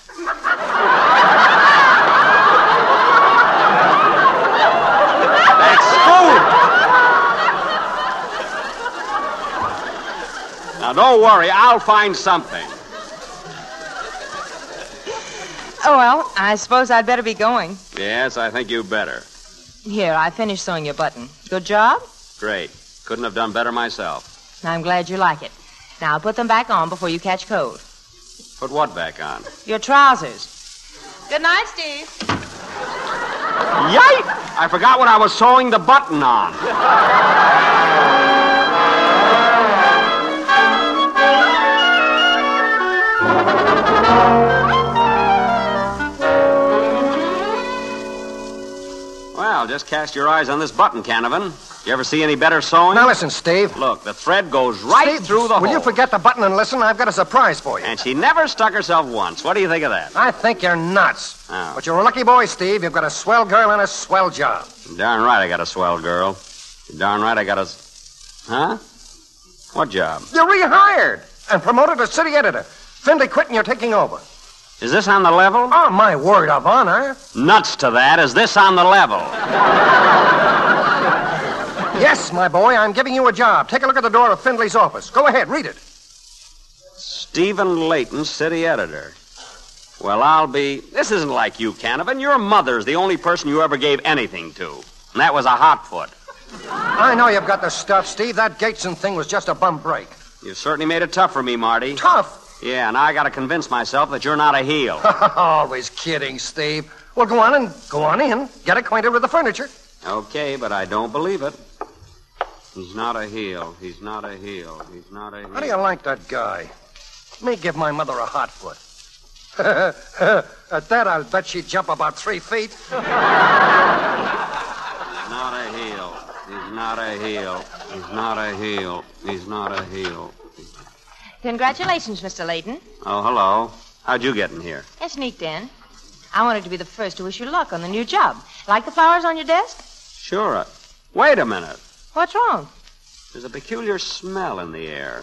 Don't worry. I'll find something. Oh, well, I suppose I'd better be going. Yes, I think you better. Here, I finished sewing your button. Good job? Great. Couldn't have done better myself. I'm glad you like it. Now, put them back on before you catch cold. Put what back on? Your trousers. Good night, Steve. Yike! I forgot what I was sewing the button on. Just cast your eyes on this button, Canavan. You ever see any better sewing? Now listen, Steve. Look, the thread goes right Steve, through the will hole. you forget the button and listen? I've got a surprise for you. And she never stuck herself once. What do you think of that? I think you're nuts. Oh. But you're a lucky boy, Steve. You've got a swell girl and a swell job. Darn right I got a swell girl. Darn right I got a... Huh? What job? You're rehired and promoted to city editor. Findlay quit and you're taking over. Is this on the level? Oh, my word of honor. Nuts to that. Is this on the level? Yes, my boy, I'm giving you a job. Take a look at the door of Findlay's office. Go ahead, read it. Stephen Layton, city editor. Well, I'll be. This isn't like you, Canavan. Your mother's the only person you ever gave anything to. And that was a hotfoot. I know you've got the stuff, Steve. That Gateson thing was just a bum break. You certainly made it tough for me, Marty. Tough? Yeah, and I gotta convince myself that you're not a heel. Always kidding, Steve. Well, go on and go on in. Get acquainted with the furniture. Okay, but I don't believe it. He's not a heel. He's not a heel. He's not a heel. How do you like that guy? Me give my mother a hot foot. At that, I'll bet she'd jump about three feet. He's not a heel. He's not a heel. He's not a heel. He's not a heel. Congratulations, Mr. Layton. Oh, hello. How'd you get in here? I sneaked in. I wanted to be the first to wish you luck on the new job. Like the flowers on your desk? Sure. uh, Wait a minute. What's wrong? There's a peculiar smell in the air.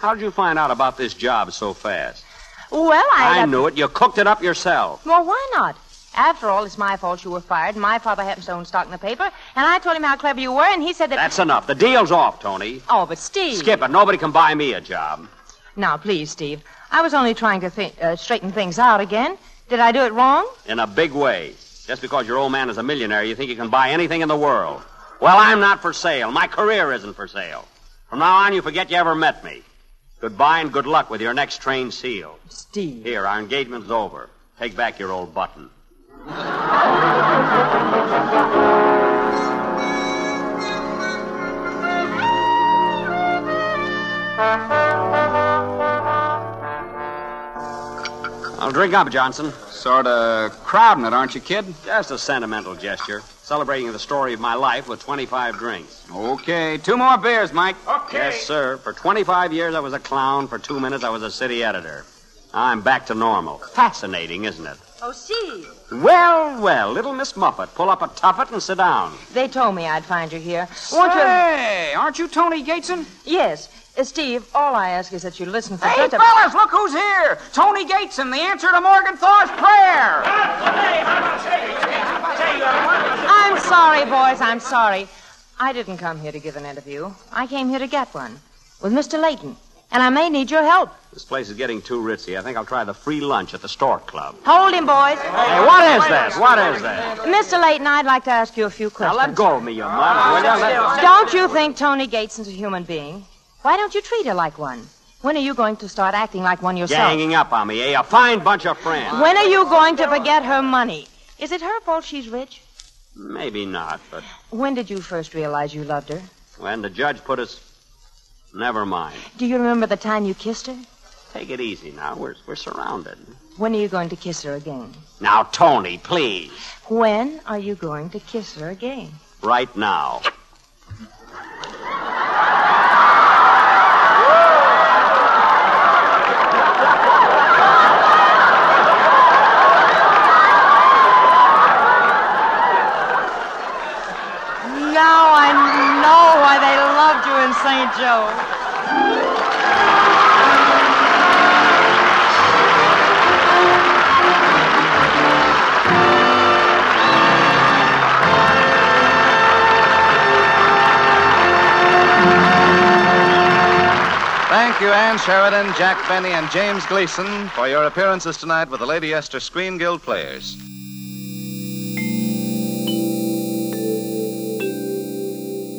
How'd you find out about this job so fast? Well, I. I knew it. You cooked it up yourself. Well, why not? After all, it's my fault you were fired. My father happens to own stock in the paper, and I told him how clever you were, and he said that. That's enough. The deal's off, Tony. Oh, but Steve. Skip it. Nobody can buy me a job. Now, please, Steve. I was only trying to think, uh, straighten things out again. Did I do it wrong? In a big way. Just because your old man is a millionaire, you think you can buy anything in the world. Well, I'm not for sale. My career isn't for sale. From now on, you forget you ever met me. Goodbye and good luck with your next train seal. Steve. Here, our engagement's over. Take back your old button. I'll drink up, Johnson. Sort of crowding it, aren't you, kid? Just a sentimental gesture. Celebrating the story of my life with 25 drinks. Okay, two more beers, Mike. Okay. Yes, sir. For 25 years, I was a clown. For two minutes, I was a city editor. I'm back to normal. Fascinating, isn't it? Oh, Steve. Well, well, little Miss Muffet, pull up a tuffet and sit down. They told me I'd find you here. Won't you? Hey, aren't you Tony Gateson? Yes. Uh, Steve, all I ask is that you listen for Hey, just a... fellas, look who's here! Tony Gateson, the answer to Morgenthau's prayer! I'm sorry, boys. I'm sorry. I didn't come here to give an interview. I came here to get one with Mr. Layton. And I may need your help. This place is getting too ritzy. I think I'll try the free lunch at the Stork Club. Hold him, boys. Hey, what is this? What is this? Mr. Layton, I'd like to ask you a few questions. Now questions. let go of me, you mud. Will you? Don't you think Tony Gates is a human being? Why don't you treat her like one? When are you going to start acting like one yourself? Ganging up on me, eh? A fine bunch of friends. When are you going to forget her money? Is it her fault she's rich? Maybe not, but When did you first realize you loved her? when the judge put us. Never mind. Do you remember the time you kissed her? Take it easy now. We're, we're surrounded. When are you going to kiss her again? Now, Tony, please. When are you going to kiss her again? Right now. Now I know why they Joe. Thank you, Ann Sheridan, Jack Benny, and James Gleason, for your appearances tonight with the Lady Esther Screen Guild Players.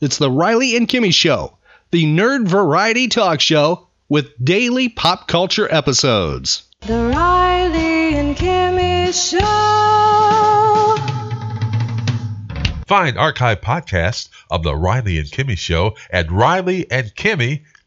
It's the Riley and Kimmy Show, the nerd variety talk show with daily pop culture episodes. The Riley and Kimmy Show. Find archive podcasts of The Riley and Kimmy Show at rileyandkimmy.com.